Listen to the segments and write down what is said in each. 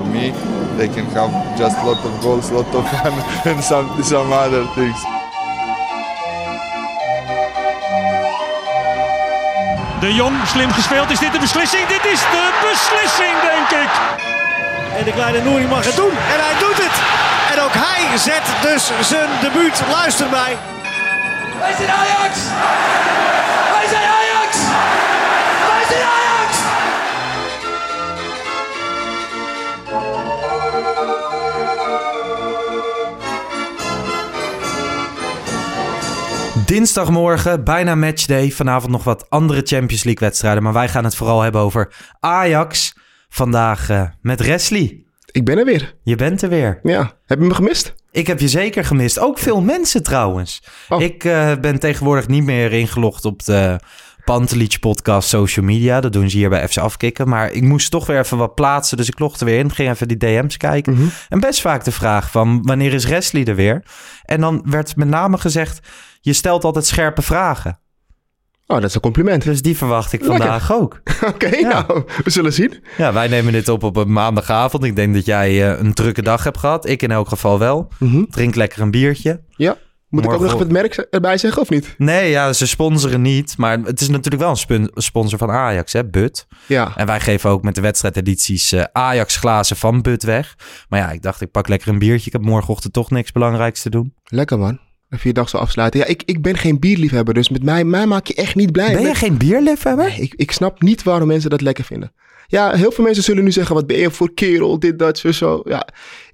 For me, they can have just lot of goals, lot of fun, and some some other things. De Jong, slim gespeeld. Is dit de beslissing? Dit is de beslissing, denk ik. En de kleine Nouri mag het doen. En hij doet het. En ook hij zet dus zijn debuut. Luister mij. Wij zijn Ajax! Wij zijn Ajax! Dinsdagmorgen, bijna matchday. Vanavond nog wat andere Champions League wedstrijden. Maar wij gaan het vooral hebben over Ajax. Vandaag eh, met Wesley. Ik ben er weer. Je bent er weer. Ja. Heb je me gemist? Ik heb je zeker gemist. Ook veel mensen trouwens. Oh. Ik eh, ben tegenwoordig niet meer ingelogd op de Pantelich podcast social media. Dat doen ze hier bij FC Afkikken. Maar ik moest toch weer even wat plaatsen. Dus ik logde weer in. Ging even die DM's kijken. Mhm. En best vaak de vraag van wanneer is Wesley er weer? En dan werd met name gezegd... je stelt altijd scherpe vragen. Oh, dat is een compliment. Dus die verwacht ik Lekker. vandaag ook. Oké, Ja. nou, we zullen zien. Ja, wij nemen dit op op een maandagavond. Ik denk dat jij eh, een drukke dag hebt gehad. Ik in elk geval wel. Mhm. Drink lekker een biertje. Ja. Moet ik ook nog het merk erbij zeggen of niet? Nee, ja, ze sponsoren niet. Maar het is natuurlijk wel een sponsor van Ajax, hè, But. Ja. En wij geven ook met de wedstrijdedities eh, Ajax glazen van But weg. Maar ja, ik dacht, ik pak lekker een biertje. Ik heb morgenochtend toch niks belangrijks te doen. Lekker man. Dag zo afsluiten. Ja, ik, ik ben geen bierliefhebber, dus met mij, mij maak je echt niet blij. Ben je geen bierliefhebber? Nee, ik, ik snap niet waarom mensen dat lekker vinden. Ja, heel veel mensen zullen nu zeggen, wat ben je voor kerel, dit, dat, zo, zo. Ja,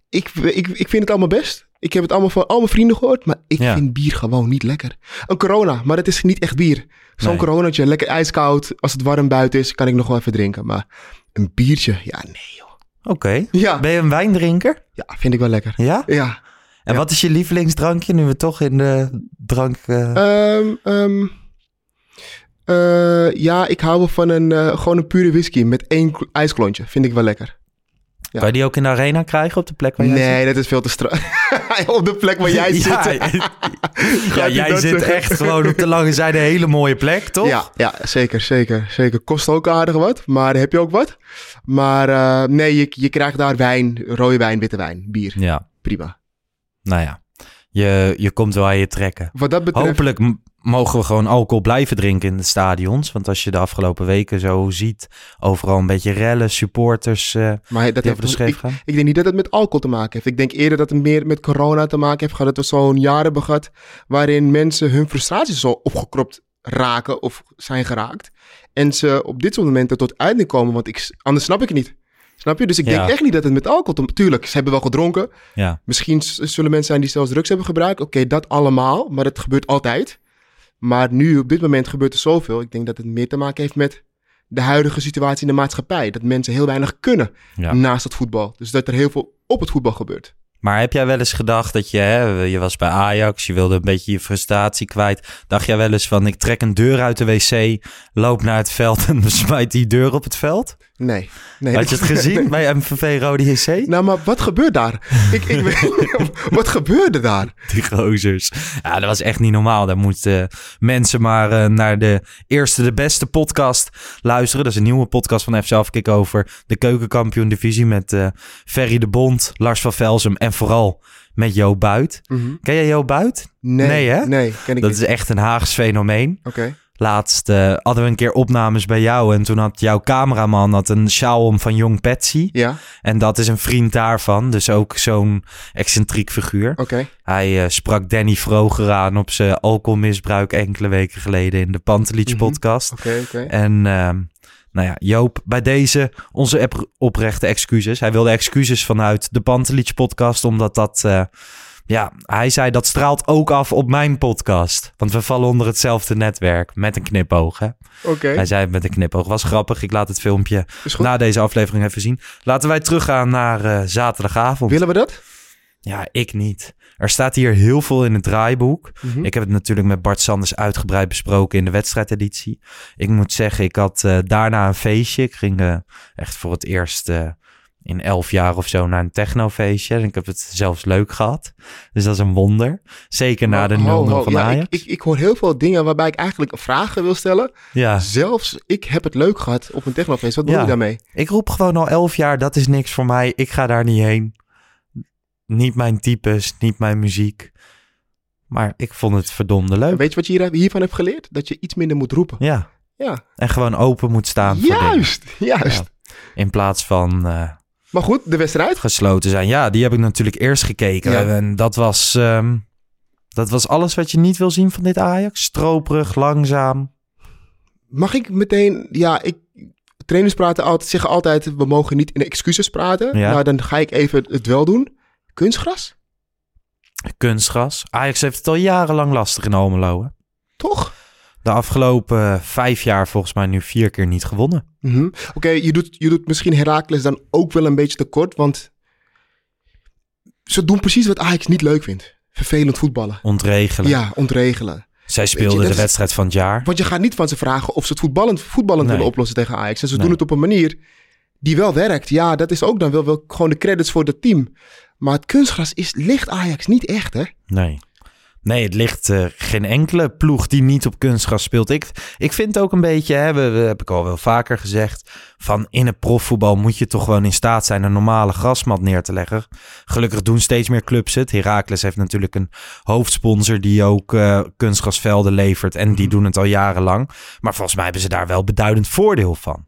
ik, ik, ik vind het allemaal best. Ik heb het allemaal van al mijn vrienden gehoord, maar ik Ja. vind bier gewoon niet lekker. Een corona, maar dat is niet echt bier. Zo'n Nee. coronatje, lekker ijskoud. Als het warm buiten is, kan ik nog wel even drinken. Maar een biertje, ja, nee joh. Oké. Ja, Ben je een wijndrinker? ja vind ik wel lekker. Ja? Ja. En Ja. wat is je lievelingsdrankje nu we toch in de drank... eh, Ehm, ehm, eh, ja, ik hou wel van een, eh, gewoon een pure whisky met één kl- ijsklontje. Vind ik wel lekker. ja. Kan je die ook in de arena krijgen op de plek waar jij Nee, zit? dat is veel te strak. op de plek waar jij Ja, zit. ja, jij zit zeggen? echt gewoon op de lange zijde een hele mooie plek, toch? Ja, ja, zeker, zeker, zeker. Kost ook aardig wat, maar heb je ook wat. Maar nee, je, je krijgt daar wijn, rode wijn, witte wijn, bier. Ja, Prima. Nou ja. Je, je komt wel aan je trekken. Wat dat betreft... Hopelijk mogen we gewoon alcohol blijven drinken in de stadions. Want als je de afgelopen weken zo ziet, overal een beetje rellen, supporters eh Maar dat die heeft, scheef ik, gaan. ik denk niet dat het met alcohol te maken heeft. Ik denk eerder dat het meer met corona te maken heeft gehad. Dat we zo'n jaar hebben gehad waarin mensen hun frustraties zo opgekropt raken of zijn geraakt. En ze op dit soort momenten tot uiting komen, want ik, anders snap ik het niet. Snap je? Dus ik Ja. denk echt niet dat het met alcohol te Tuurlijk, ze hebben wel gedronken. Ja, Misschien zullen mensen zijn die zelfs drugs hebben gebruikt. Oké, dat allemaal, maar dat gebeurt altijd. Maar nu, op dit moment, gebeurt er zoveel. Ik denk dat het meer te maken heeft met de huidige situatie in de maatschappij. Dat mensen heel weinig kunnen ja. naast het voetbal. Dus dat er heel veel op het voetbal gebeurt. Maar heb jij wel eens gedacht dat je, hè, je was bij Ajax, je wilde een beetje je frustratie kwijt. Dacht jij wel eens van, ik trek een deur uit de wc, loop naar het veld en smijt die deur op het veld? Nee. nee Had je het gezien bij MVV Rode JC? Nou, maar wat gebeurt daar? ik, ik weet, wat gebeurde daar? Die gozers. Ja, dat was echt niet normaal. Daar moeten mensen maar eh, naar de eerste, de beste podcast luisteren. Dat is een nieuwe podcast van FC Afkik over de keukenkampioen divisie met eh Ferry de Bond, Lars van Velzem en vooral met Jo Buit. Ken jij Jo Buit? Nee, Nee, hè? Nee, ken ik Dat niet. is echt een Haags fenomeen. Oké. Laatst eh, hadden we een keer opnames bij jou. En toen had jouw cameraman had een sjaal om van Jong Patsy. Ja, En dat is een vriend daarvan. Dus ook zo'n excentriek figuur. oké. Hij eh, sprak Danny Vroger aan op zijn alcoholmisbruik enkele weken geleden in de Pantelich Mhm. podcast. Oké, oké. En ehm, nou ja, Joop, bij deze onze oprechte excuses. Hij wilde excuses vanuit de Pantelich podcast, omdat dat... ja, hij zei dat straalt ook af op mijn podcast. Want we vallen onder hetzelfde netwerk met een knipoog. Oké, Hij zei met een knipoog. Was grappig. Ik laat het filmpje na deze aflevering even zien. Laten wij teruggaan naar eh, zaterdagavond. Willen we dat? Ja, ik niet. Er staat hier heel veel in het draaiboek. Mhm. Ik heb het natuurlijk met Bart Sanders uitgebreid besproken in de wedstrijdeditie. Ik moet zeggen, ik had eh, daarna een feestje. Ik ging eh, echt voor het eerst in elf jaar of zo naar een technofeestje. En ik heb het zelfs leuk gehad. Dus dat is een wonder. Zeker na de 0-0 Ho, ho, van ja, Ajax. Ik, ik, ik hoor heel veel dingen waarbij ik eigenlijk vragen wil stellen. ja, Zelfs ik heb het leuk gehad op een technofeest. Wat bedoel Ja. je daarmee? ik roep gewoon al elf jaar, dat is niks voor mij. Ik ga daar niet heen. Niet mijn types, niet mijn muziek. Maar ik vond het verdomde leuk. Weet je wat je hier, hiervan hebt geleerd? Dat je iets minder moet roepen. Ja, Ja, en gewoon open moet staan voor juist, juist. Ja. In plaats van eh, Maar goed, de wedstrijd. gesloten zijn. Ja, die heb ik natuurlijk eerst gekeken. Ja. En dat was, ehm, dat was alles wat je niet wil zien van dit Ajax. Stroperig, langzaam. Mag ik meteen, ja, ik, trainers praten altijd, zeggen altijd, we mogen niet in excuses praten. Ja. Nou, dan ga ik even het wel doen. Kunstgras? Kunstgras. Ajax heeft het al jarenlang lastig in Almelo. hè. Toch? De afgelopen vijf jaar volgens mij nu vier keer niet gewonnen. Mhm. Oké, je, doet, je doet misschien Heracles dan ook wel een beetje tekort, want ze doen precies wat Ajax niet leuk vindt. Vervelend voetballen. Ontregelen. Ja, ontregelen. Zij speelden de wedstrijd van het jaar. Want je gaat niet van ze vragen of ze het voetballend, voetballend Nee. willen oplossen tegen Ajax. En ze Nee. doen het op een manier die wel werkt. Ja, dat is ook dan wel, wel gewoon de credits voor het team. Maar het kunstgras is, ligt Ajax niet echt, hè? Nee. Nee, het ligt eh, geen enkele ploeg die niet op kunstgras speelt. Ik, ik vind ook een beetje, hè, we, we- heb ik al wel vaker gezegd, van in het profvoetbal moet je toch gewoon in staat zijn een normale grasmat neer te leggen. Gelukkig doen steeds meer clubs het. Heracles heeft natuurlijk een hoofdsponsor die ook eh, kunstgrasvelden levert en die doen het al jarenlang. Maar volgens mij hebben ze daar wel beduidend voordeel van.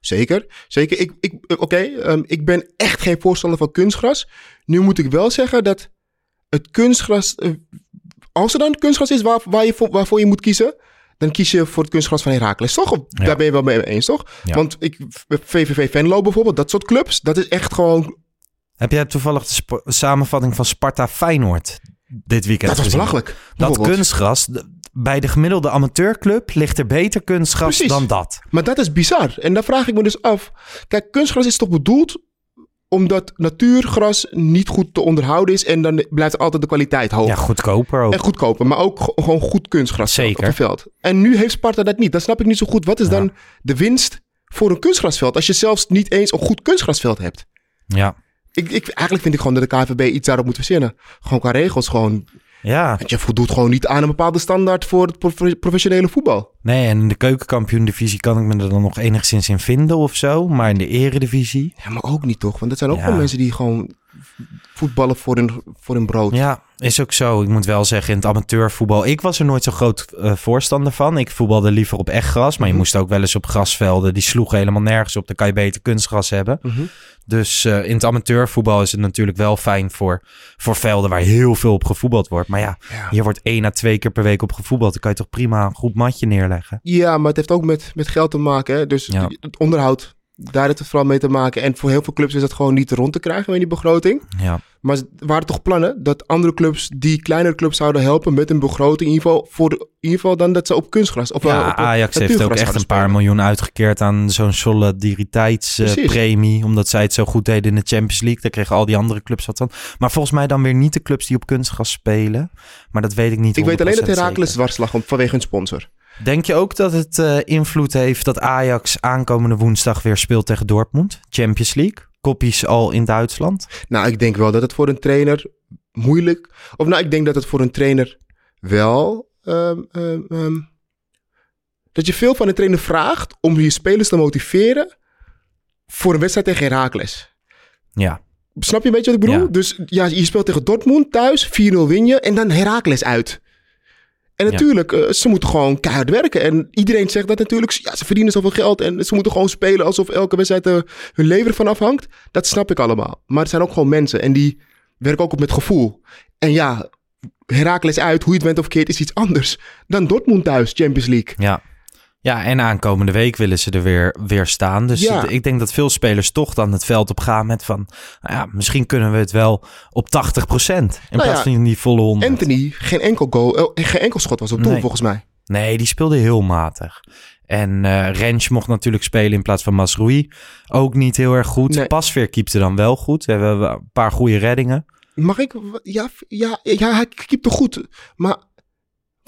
Zeker, zeker. Ik, ik, Oké, ehm, ik ben echt geen voorstander van kunstgras. Nu moet ik wel zeggen dat het kunstgras... eh, als er dan kunstgras is waar, waar je voor, waarvoor je moet kiezen... dan kies je voor het kunstgras van Heracles, toch? Ja. Daar ben je wel mee eens, toch? Ja. Want ik, VVV Venlo bijvoorbeeld, dat soort clubs... dat is echt gewoon... Heb jij toevallig de samenvatting van Sparta Feyenoord dit weekend Dat was gezien? belachelijk. Dat kunstgras, bij de gemiddelde amateurclub ligt er beter kunstgras Precies. dan dat. Maar dat is bizar. En dan vraag ik me dus af. Kijk, kunstgras is toch bedoeld omdat natuurgras niet goed te onderhouden is. En dan blijft altijd de kwaliteit hoog. Ja, goedkoper ook. En goedkoper, maar ook gewoon goed kunstgras Zeker. op het veld. En nu heeft Sparta dat niet. Dan snap ik niet zo goed. Wat is Ja. dan de winst voor een kunstgrasveld? Als je zelfs niet eens een goed kunstgrasveld hebt. Ja. Ik, ik, eigenlijk vind ik gewoon dat de KVB iets daarop moet verzinnen. Gewoon qua regels. Gewoon, ja, want je voldoet gewoon niet aan een bepaalde standaard voor het prof- professionele voetbal. nee, en in de keukenkampioen-divisie kan ik me er dan nog enigszins in vinden of zo. Maar in de eredivisie, Ja, maar ook niet toch? Want dat zijn ook gewoon mensen die gewoon voetballen voor hun, voor hun brood. ja, is ook zo. Ik moet wel zeggen, in het amateurvoetbal, ik was er nooit zo groot eh, voorstander van. Ik voetbalde liever op echt gras, maar je Mhm. moest ook wel eens op grasvelden. Die sloegen helemaal nergens op. Dan kan je beter kunstgras hebben. Mhm. Dus eh, in het amateurvoetbal is het natuurlijk wel fijn voor, voor velden waar heel veel op gevoetbald wordt. Maar ja, Ja. hier wordt één à twee keer per week op gevoetbald. Dan kan je toch prima een goed matje neerleggen. Ja, maar het heeft ook met, met geld te maken. Hè? Dus Ja. het onderhoud, daar heeft het vooral mee te maken. En voor heel veel clubs is het gewoon niet rond te krijgen in die begroting. Ja, Maar er waren toch plannen dat andere clubs die kleinere clubs zouden helpen met een begroting. In ieder geval, voor de, in ieder geval dan dat ze op kunstgras of eh, ja op Ajax heeft ook echt een paar miljoen uitgekeerd aan zo'n solidariteitspremie. omdat zij het zo goed deden in de Champions League. Daar kregen al die andere clubs wat van. Maar volgens mij dan weer niet de clubs die op kunstgras spelen. Maar dat weet ik niet Ik weet alleen dat 100% Herakles om- vanwege hun sponsor. Denk je ook dat het eh, invloed heeft dat Ajax aankomende woensdag weer speelt tegen Dortmund? Champions League? Koppies al in Duitsland? Nou, ik denk wel dat het voor een trainer moeilijk... Of nou, ik denk dat het voor een trainer wel... ehm, ehm, ehm, dat je veel van een trainer vraagt om je spelers te motiveren voor een wedstrijd tegen Herakles. Ja, Snap je een beetje wat ik bedoel? Ja. Dus ja, je speelt tegen Dortmund thuis, 4-0 win je en dan Herakles uit. En natuurlijk, eh, ze moeten gewoon keihard werken. En iedereen zegt dat natuurlijk. Ja, ze verdienen zoveel geld en ze moeten gewoon spelen alsof elke wedstrijd eh, hun leven ervan afhangt. Dat snap ik allemaal. Maar het zijn ook gewoon mensen en die werken ook op met gevoel. En ja, Herakles uit, hoe je het bent of verkeerd, is iets anders dan Dortmund thuis, Champions League. Ja. Ja, en aankomende week willen ze er weer, weer staan. Dus Ja. ik denk dat veel spelers toch dan het veld op gaan met van... Nou ja, misschien kunnen we het wel op 80% In Nou plaats ja, van die volle 100. Anthony, geen enkel goal, eh, geen enkel schot was op doel Nee. volgens mij. Nee, die speelde heel matig. En eh Rens mocht natuurlijk spelen in plaats van Masroei. Ook niet heel erg goed. Nee. Pasveer keepte dan wel goed. We hebben een paar goede reddingen. Mag ik? Ja, ja, ja hij keepte goed. Maar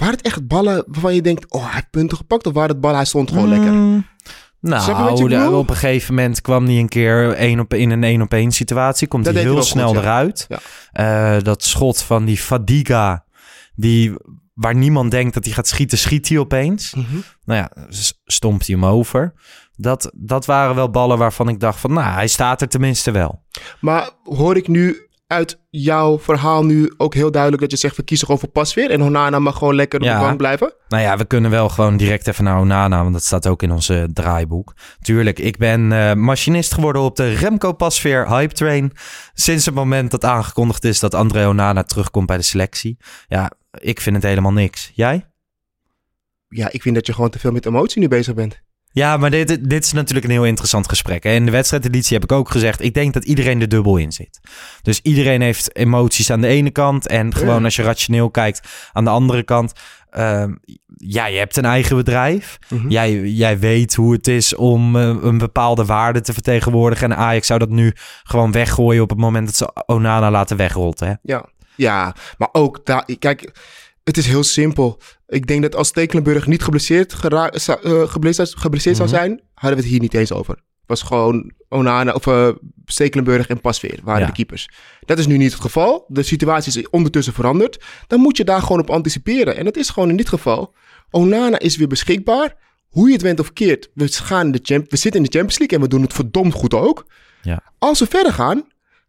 waren het echt ballen waarvan je denkt, oh, hij heeft punten gepakt? Of waren het ballen, hij stond gewoon lekker? Mm, je wat Nou, de- op een gegeven moment kwam hij een keer één op, in een één op één situatie. Komt Dat hij heel snel goed, ja. eruit. Ja. Eh, dat schot van die Fadiga, die, waar niemand denkt dat hij gaat schieten, schiet hij opeens. Mhm. Nou ja, stompt hij hem over. Dat, dat waren wel ballen waarvan ik dacht van, nou, hij staat er tenminste wel. Maar hoor ik nu uit jouw verhaal nu ook heel duidelijk dat je zegt, we kiezen gewoon voor Pasveer en Honana mag gewoon lekker op Ja. de bank blijven? Nou ja, we kunnen wel gewoon direct even naar Onana, want dat staat ook in onze draaiboek. Tuurlijk, ik ben eh, machinist geworden op de Remco Pasveer Hype Train. Sinds het moment dat aangekondigd is dat André Onana terugkomt bij de selectie. Ja, ik vind het helemaal niks. Jij? Ja, ik vind dat je gewoon te veel met emotie nu bezig bent. Ja, maar dit, dit is natuurlijk een heel interessant gesprek. En in de wedstrijdeditie heb ik ook gezegd... ik denk dat iedereen er dubbel in zit. Dus iedereen heeft emoties aan de ene kant... en gewoon Ja. als je rationeel kijkt aan de andere kant... ehm, ja, je hebt een eigen bedrijf. Mhm. jij, jij weet hoe het is om eh, een bepaalde waarde te vertegenwoordigen. En Ajax zou dat nu gewoon weggooien... op het moment dat ze Onana laten wegrotten. Hè? Ja, ja maar ook daar, kijk, het is heel simpel. Ik denk dat als Stekelenburg niet geblesseerd, gera- zou- eh, geblesseerd, geblesseerd zou Mhm. zijn, hadden we het hier niet eens over. Het was gewoon Onana of eh, Stekelenburg en Pasveer waren Ja. de keepers. Dat is nu niet het geval. De situatie is ondertussen veranderd. Dan moet je daar gewoon op anticiperen. En dat is gewoon in dit geval. Onana is weer beschikbaar. Hoe je het went of verkeerd. We, gaan de champ we zitten in de Champions League en we doen het verdomd goed ook. Ja. Als we verder gaan,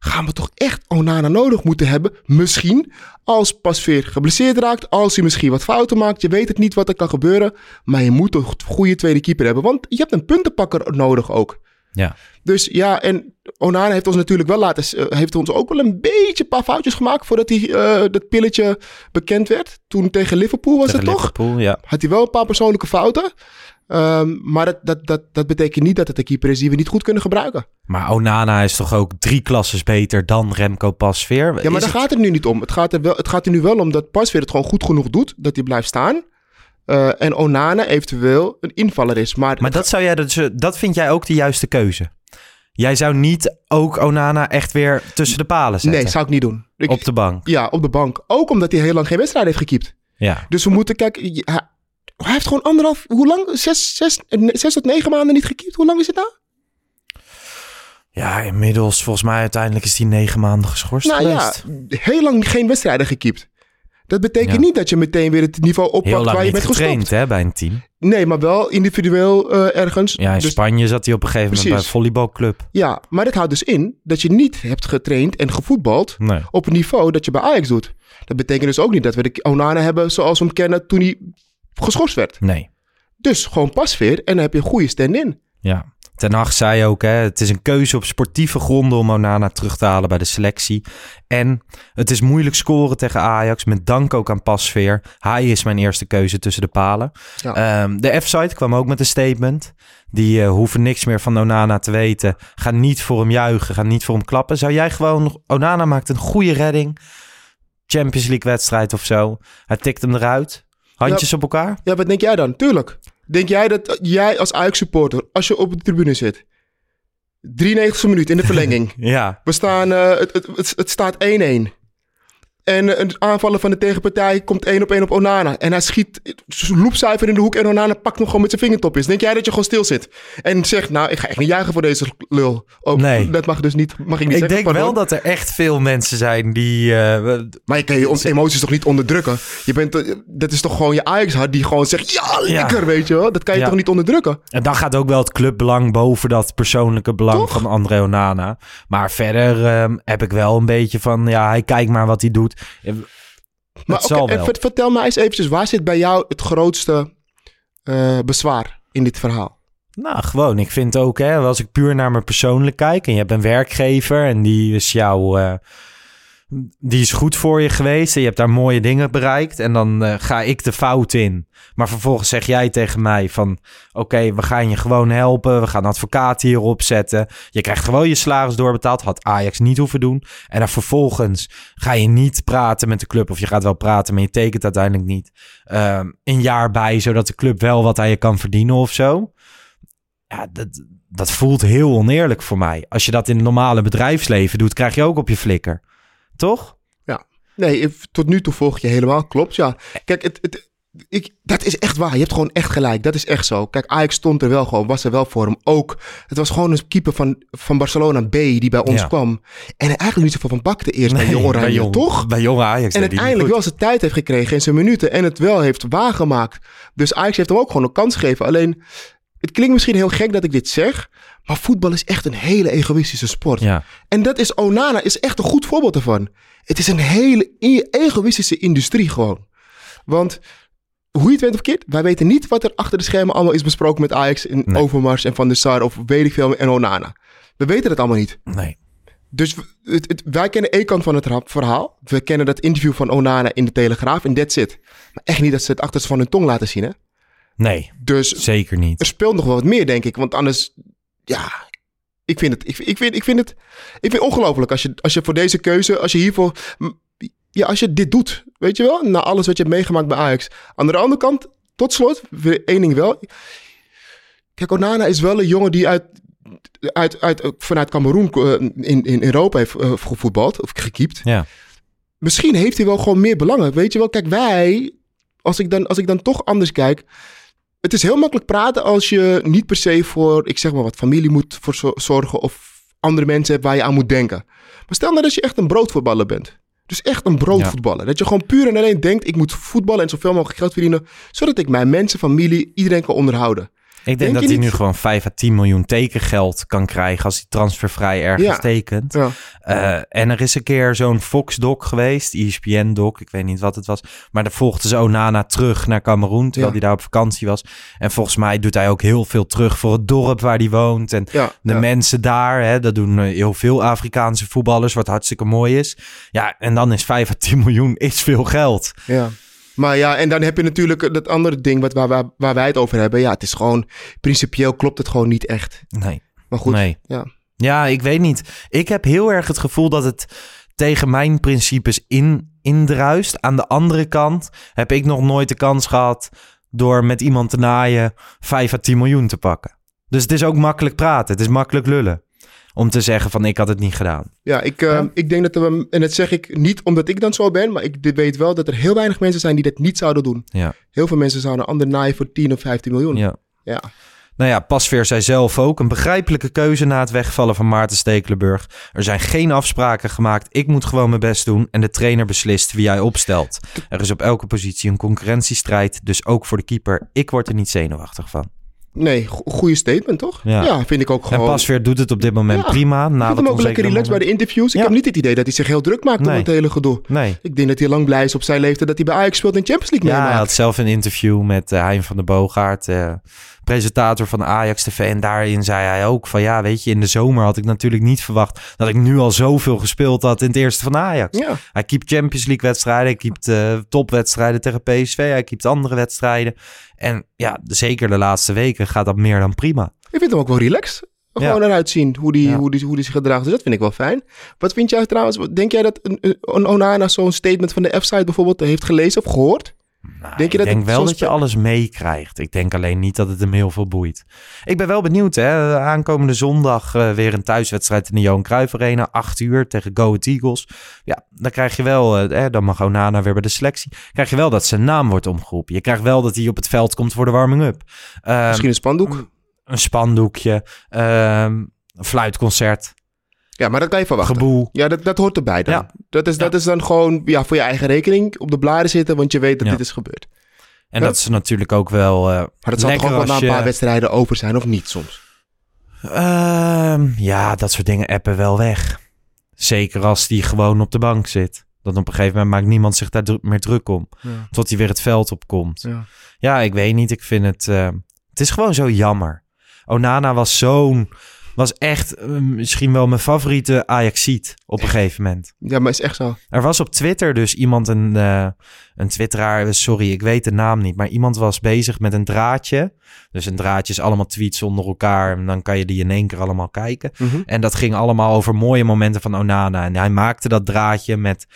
gaan we toch echt Onana nodig moeten hebben. Misschien als Pasveer geblesseerd raakt, als hij misschien wat fouten maakt. Je weet het niet wat er kan gebeuren, maar je moet een goede tweede keeper hebben. Want je hebt een puntenpakker nodig ook. Ja. Dus ja, en Onana heeft ons natuurlijk wel laten, eh, heeft ons ook wel een beetje een paar foutjes gemaakt voordat hij eh, dat pilletje bekend werd. Toen tegen Liverpool was Tegen het toch? Liverpool, ja. Had hij wel een paar persoonlijke fouten. Ehm, maar dat, dat, dat, dat betekent niet dat het een keeper is die we niet goed kunnen gebruiken. Maar Onana is toch ook drie klasses beter dan Remco Pasveer? Ja, maar Is daar het- gaat het nu niet om. Het gaat, er wel, het gaat er nu wel om dat Pasveer het gewoon goed genoeg doet. Dat hij blijft staan. Eh, en Onana eventueel een invaller is. Maar, Maar dat, zou jij dus, eh, dat vind jij ook de juiste keuze? Jij zou niet ook Onana echt weer tussen de palen zetten? nee, zou ik niet doen. Ik- Op de bank? Ja, op de bank. Ook omdat hij heel lang geen wedstrijd heeft gekiept. Ja. Dus we moeten kijken. Hij, hij heeft gewoon anderhalf. Hoe lang? Zes, zes, zes tot negen maanden niet gekiept. Hoe lang is het nou? Ja, inmiddels volgens mij uiteindelijk is die negen maanden geschorst nou geweest. ja, heel lang geen wedstrijden gekiept. Dat betekent Ja. niet dat je meteen weer het niveau oppakt waar je bent getraind gestopt. hè, bij een team. Nee, maar wel individueel eh, ergens. Ja, in Dus- Spanje zat hij op een gegeven moment bij een volleybalclub. Ja, maar dat houdt dus in dat je niet hebt getraind en gevoetbald Nee. op een niveau dat je bij Ajax doet. Dat betekent dus ook niet dat we de Onana hebben zoals we hem kennen toen hij geschorst werd. Nee. Dus gewoon pasveer en dan heb je een goede stand-in. Ja. Ten Hag zei ook, hè, het is een keuze op sportieve gronden om Onana terug te halen bij de selectie. En het is moeilijk scoren tegen Ajax, met dank ook aan Pasveer. Hij is mijn eerste keuze tussen de palen. Ja. Ehm, de F-site kwam ook met een statement. Die eh, hoeven niks meer van Onana te weten. Ga niet voor hem juichen, ga niet voor hem klappen. Zou jij gewoon, Onana maakt een goede redding. Champions League wedstrijd of zo. Hij tikt hem eruit. Handjes op elkaar. Ja, wat denk jij dan? Tuurlijk. Denk jij dat jij als Ajax-supporter, als je op de tribune zit, 93e minuut in de verlenging, Ja. we staan, eh, het, het, het, het staat 1-1. En eh, een aanvaller van de tegenpartij komt één op één op Onana. En hij schiet loepzuiver in de hoek en Onana pakt hem gewoon met zijn vingertopjes. Denk jij dat je gewoon stil zit? En zegt, nou, ik ga echt niet juichen voor deze lul. Oh, Nee. Dat mag dus niet, mag ik niet Ik zeggen. denk pardon. wel dat er echt veel mensen zijn die... eh, Maar je kan je emoties toch niet onderdrukken? Je bent, eh, dat is toch gewoon je Ajax-hart die gewoon zegt, ja, lekker, weet je wel? Dat kan je Ja. toch niet onderdrukken? En dan gaat ook wel het clubbelang boven dat persoonlijke belang Toch? van André Onana. Maar verder ehm, heb ik wel een beetje van, ja, hij kijkt maar wat hij doet. Maar en vertel mij eens eventjes, waar zit bij jou het grootste eh, bezwaar in dit verhaal? Nou, gewoon. Ik vind ook, hè, als ik puur naar me persoonlijk kijk en je hebt een werkgever en die is jou, eh, die is goed voor je geweest en je hebt daar mooie dingen bereikt en dan eh, ga ik de fout in. Maar vervolgens zeg jij tegen mij van, oké, we gaan je gewoon helpen, we gaan advocaat hierop zetten. Je krijgt gewoon je salaris doorbetaald, had Ajax niet hoeven doen. En dan vervolgens ga je niet praten met de club of je gaat wel praten, maar je tekent uiteindelijk niet ehm, een jaar bij, zodat de club wel wat aan je kan verdienen of zo ja, dat, dat voelt heel oneerlijk voor mij. Als je dat in het normale bedrijfsleven doet, krijg je ook op je flikker. Toch? Nee, if- tot nu toe volg je helemaal. Klopt, ja. Kijk, het, het, ik, dat is echt waar. Je hebt gewoon echt gelijk. Dat is echt zo. Kijk, Ajax stond er wel gewoon. Was er wel voor hem. Ook, het was gewoon een keeper van, van Barcelona B die bij ons Ja. kwam. En eigenlijk niet zoveel van bakte eerst bij Nee, Jong Oranje, jong, toch? Bij jonge Ajax. En uiteindelijk wel zijn tijd heeft gekregen in zijn minuten. En het wel heeft waargemaakt. Dus Ajax heeft hem ook gewoon een kans gegeven. Alleen, het klinkt misschien heel gek dat ik dit zeg. Maar voetbal is echt een hele egoïstische sport. Ja. En dat is Onana is echt een goed voorbeeld ervan. Het is een hele e- egoïstische industrie gewoon. Want hoe je het bent of keert, wij weten niet wat er achter de schermen allemaal is besproken met Ajax en Nee. Overmars en Van der Sar of weet ik veel en Onana. We weten het allemaal niet. Nee. Dus het, het- wij kennen één kant van het verhaal. We kennen dat interview van Onana in de Telegraaf en that's it. Maar echt niet dat ze het achterste van hun tong laten zien, hè? Nee, Dus zeker niet. er speelt nog wel wat meer, denk ik. Want anders, ja, ik vind het, ik, ik vind, ik vind het, ik vind ongelooflijk als je, als je voor deze keuze, als je hiervoor, ja, als je dit doet, weet je wel, na alles wat je hebt meegemaakt bij Ajax. Aan de andere kant, tot slot, één ding wel. Kijk, Onana is wel een jongen die uit, uit, uit, vanuit Cameroen eh, in, in Europa heeft eh, gevoetbald of gekiept. Ja. Misschien heeft hij wel gewoon meer belangen. Weet je wel, kijk, wij, als ik dan, als ik dan toch anders kijk. Het is heel makkelijk praten als je niet per se voor, ik zeg maar wat, familie moet voor zo- zorgen of andere mensen hebt waar je aan moet denken. Maar stel nou dat je echt een broodvoetballer bent. Dus echt een broodvoetballer. Dat je gewoon puur en alleen denkt, ik moet voetballen en zoveel mogelijk geld verdienen, zodat ik mijn mensen, familie, iedereen kan onderhouden. Ik denk, Denk dat hij niet- nu gewoon 5 à 10 miljoen tekengeld kan krijgen als hij transfervrij ergens Ja. tekent. Ja. Eh, en er is een keer zo'n Fox-doc geweest, ESPN-doc, ik weet niet wat het was. Maar daar volgden ze Onana terug naar Cameroen, terwijl Ja. hij daar op vakantie was. En volgens mij doet hij ook heel veel terug voor het dorp waar hij woont. En de mensen daar, hè, dat doen eh, heel veel Afrikaanse voetballers, wat hartstikke mooi is. Ja, en dan is 5 à 10 miljoen is veel geld. Ja. Maar ja, en dan heb je natuurlijk dat andere ding wat, waar, waar, waar wij het over hebben. Ja, het is gewoon, principieel klopt het gewoon niet echt. Nee. Maar goed, Nee. ja. Ja, ik weet niet. Ik heb heel erg het gevoel dat het tegen mijn principes in, indruist. Aan de andere kant heb ik nog nooit de kans gehad door met iemand te naaien 5 à 10 miljoen te pakken. Dus het is ook makkelijk praten. Het is makkelijk lullen. Om te zeggen van ik had het niet gedaan. Ja, ik, eh, ik denk dat we, en dat zeg ik niet omdat ik dan zo ben, maar ik weet wel dat er heel weinig mensen zijn die dat niet zouden doen. Ja. Heel veel mensen zouden een ander naaien voor 10 of 15 miljoen. Ja. Ja. Nou ja, Pasveer zei zelf ook een begrijpelijke keuze na het wegvallen van Maarten Stekelenburg. Er zijn geen afspraken gemaakt. Ik moet gewoon mijn best doen en de trainer beslist wie hij opstelt. Er is op elke positie een concurrentiestrijd, dus ook voor de keeper. Ik word er niet zenuwachtig van. Nee, go- goede statement toch? Ja. vind ik ook gewoon. En Pasveer doet het op dit moment Ja, prima. ik Na vind wat hem ook lekker relaxed bij de interviews. Ik heb niet het idee dat hij zich heel druk maakt om Nee. het hele gedoe. Nee. Ik denk dat hij lang blij is op zijn leeftijd dat hij bij Ajax speelt en Champions League Ja, hij meemaakt. had zelf een interview met uh, Hein van der Boogaard, eh, presentator van Ajax TV. En daarin zei hij ook van ja, weet je, in de zomer had ik natuurlijk niet verwacht dat ik nu al zoveel gespeeld had in het eerste van Ajax. Ja. Hij keept Champions League wedstrijden, hij keept eh, topwedstrijden tegen PSV, hij keept andere wedstrijden. En ja, zeker de laatste weken gaat dat meer dan prima. Ik vind hem ook wel relaxed. Gewoon Ja. eruit zien hoe die, Ja. hoe, die, hoe die zich gedraagt. Dus dat vind ik wel fijn. Wat vind jij trouwens? Denk jij dat een, een Onana zo'n statement van de F-site bijvoorbeeld heeft gelezen of gehoord? Nou, denk je ik dat denk het wel dat je alles meekrijgt. Ik denk alleen niet dat het hem heel veel boeit. Ik ben wel benieuwd, hè. Aankomende zondag eh, weer een thuiswedstrijd in de Johan Cruijff Arena. Acht uur tegen Go Ahead Eagles. Ja, dan krijg je wel, eh, dan mag Onana weer bij de selectie. Krijg je wel dat zijn naam wordt omgeroepen. Je krijgt wel dat hij op het veld komt voor de warming-up. Ehm, Misschien een spandoek? Een spandoekje. ehm, een fluitconcert. Ja, maar dat kan je verwachten. Geboel. Ja, dat, dat hoort erbij dan. Ja. Dat, is, dat is dan gewoon ja, voor je eigen rekening op de bladen zitten, want je weet dat Ja. dit is gebeurd. En Ja. dat is natuurlijk ook wel eh Maar dat zal toch ook wel na een je- paar wedstrijden over zijn, of niet soms? Ehm, ja, dat soort dingen appen wel weg. Zeker als die gewoon op de bank zit. Dat op een gegeven moment maakt niemand zich daar dru- meer druk om. Ja. Tot hij weer het veld opkomt. Ja. Ja, ik weet niet. Ik vind het... eh, het is gewoon zo jammer. Onana was zo'n... Was echt eh, misschien wel mijn favoriete Ajaxiet op een gegeven moment. Ja, maar is echt zo. Er was op Twitter dus iemand, een, eh, een twitteraar, sorry, ik weet de naam niet, maar iemand was bezig met een draadje. Dus een draadje is allemaal tweets onder elkaar en dan kan je die in één keer allemaal kijken. Mhm. En dat ging allemaal over mooie momenten van Onana. En hij maakte dat draadje met,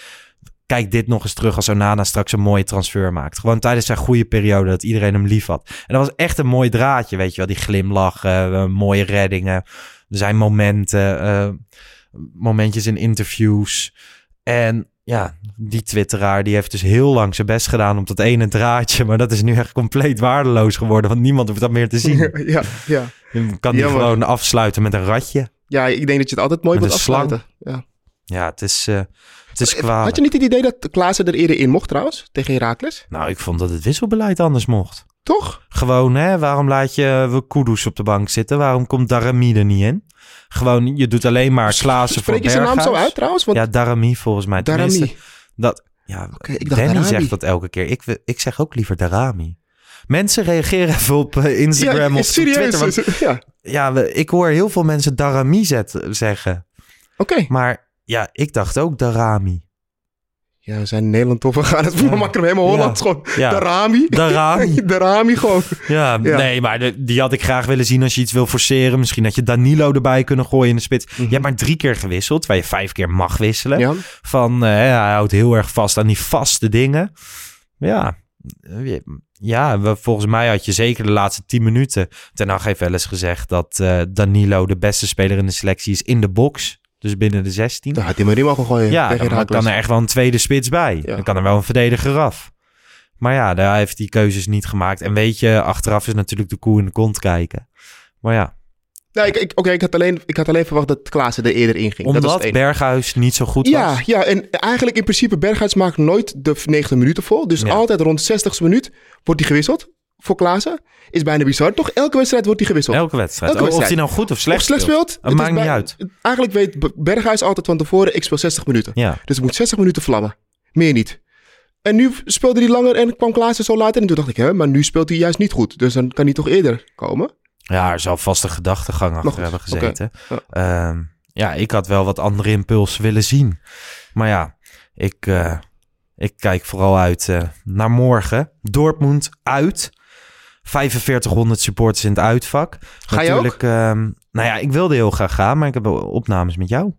kijk dit nog eens terug als Onana straks een mooie transfer maakt. Gewoon tijdens zijn goede periode dat iedereen hem lief had. En dat was echt een mooi draadje, weet je wel. Die glimlachen, eh, mooie reddingen, zijn momenten, eh, momentjes in interviews. En ja, die twitteraar die heeft dus heel lang zijn best gedaan op dat ene draadje. Maar dat is nu echt compleet waardeloos geworden, want niemand hoeft dat meer te zien. ja, ja. Je kan die gewoon afsluiten met een ratje. ja, ik denk dat je het altijd mooi Met moet afsluiten. Ja. Ja, het is, eh het is kwalijk. Had je niet het idee dat Klaassen er eerder in mocht trouwens, tegen Herakles? Nou, ik vond dat het wisselbeleid anders mocht. Toch? Gewoon, hè, waarom laat je we Kudus op de bank zitten? Waarom komt Darami er niet in? Gewoon, je doet alleen maar Klaassen voor Spreek je zijn naam zo Berghuis. uit trouwens? Want Ja, Darami volgens mij. Darami. Dat, ja, ik dacht Danny Darami. zegt dat elke keer. Ik, ik zeg ook liever Darami. Mensen reageren even op eh, Instagram ja, of serieus. Twitter. Want, ja, ja, ik hoor heel veel mensen Darami zet, zeggen. oké. Maar ja, ik dacht ook Darami. Ja, we zijn in Nederland toch. We gaan het, we Ja. hem helemaal Ja. Hollands gewoon. Ja. De Rami. Darami. De Rami gewoon. Ja, Ja. nee, maar de- die had ik graag willen zien als je iets wil forceren. Misschien had je Danilo erbij kunnen gooien in de spits. Je hebt maar drie keer gewisseld, waar je vijf keer mag wisselen. Ja. Van, eh, hij houdt heel erg vast aan die vaste dingen. Ja, eh, ja we, volgens mij had je zeker de laatste tien minuten... Ten Hag heeft wel eens gezegd dat eh, Danilo de beste speler in de selectie is in de box. Dus binnen de 16. Dan had hij maar die mogen gooien. Ja, dan kan er echt wel een tweede spits bij. Ja. Dan kan er wel een verdediger af. Maar ja, daar heeft hij keuzes niet gemaakt. En weet je, achteraf is natuurlijk de koe in de kont kijken. Maar ja, Ja, ik, ik, Oké, ik, had alleen, ik had alleen verwacht dat Klaassen er eerder in ging. dat was omdat het enige. Berghuis niet zo goed Ja, was. ja, en eigenlijk in principe Berghuis maakt nooit de 90 minuten vol. Dus Ja. altijd rond 60 minuut wordt hij gewisseld voor Klaassen. Is bijna bizar. Toch elke wedstrijd wordt hij gewisseld. Elke wedstrijd. Elke Of hij wedstrijd. nou goed of slecht, of slecht speelt. speelt. Het maakt niet bij- uit. Eigenlijk weet Berghuis altijd van tevoren, ik speel 60 minuten. Ja. Dus het moet 60 minuten vlammen. Meer niet. En nu speelde hij langer en kwam Klaassen zo laat in. En toen dacht ik, hè, maar nu speelt hij juist niet goed. Dus dan kan hij toch eerder komen? ja, er zal vast een gedachtegang achter hebben gezeten. Ja. Ehm, ja, ik had wel wat andere impulsen willen zien. Maar ja, ik, eh, ik kijk vooral uit eh, naar morgen. Dortmund uit. 4500 supporters in het uitvak. Ga je ook? Natuurlijk, ehm, nou ja, ik wilde heel graag gaan, maar ik heb opnames met jou.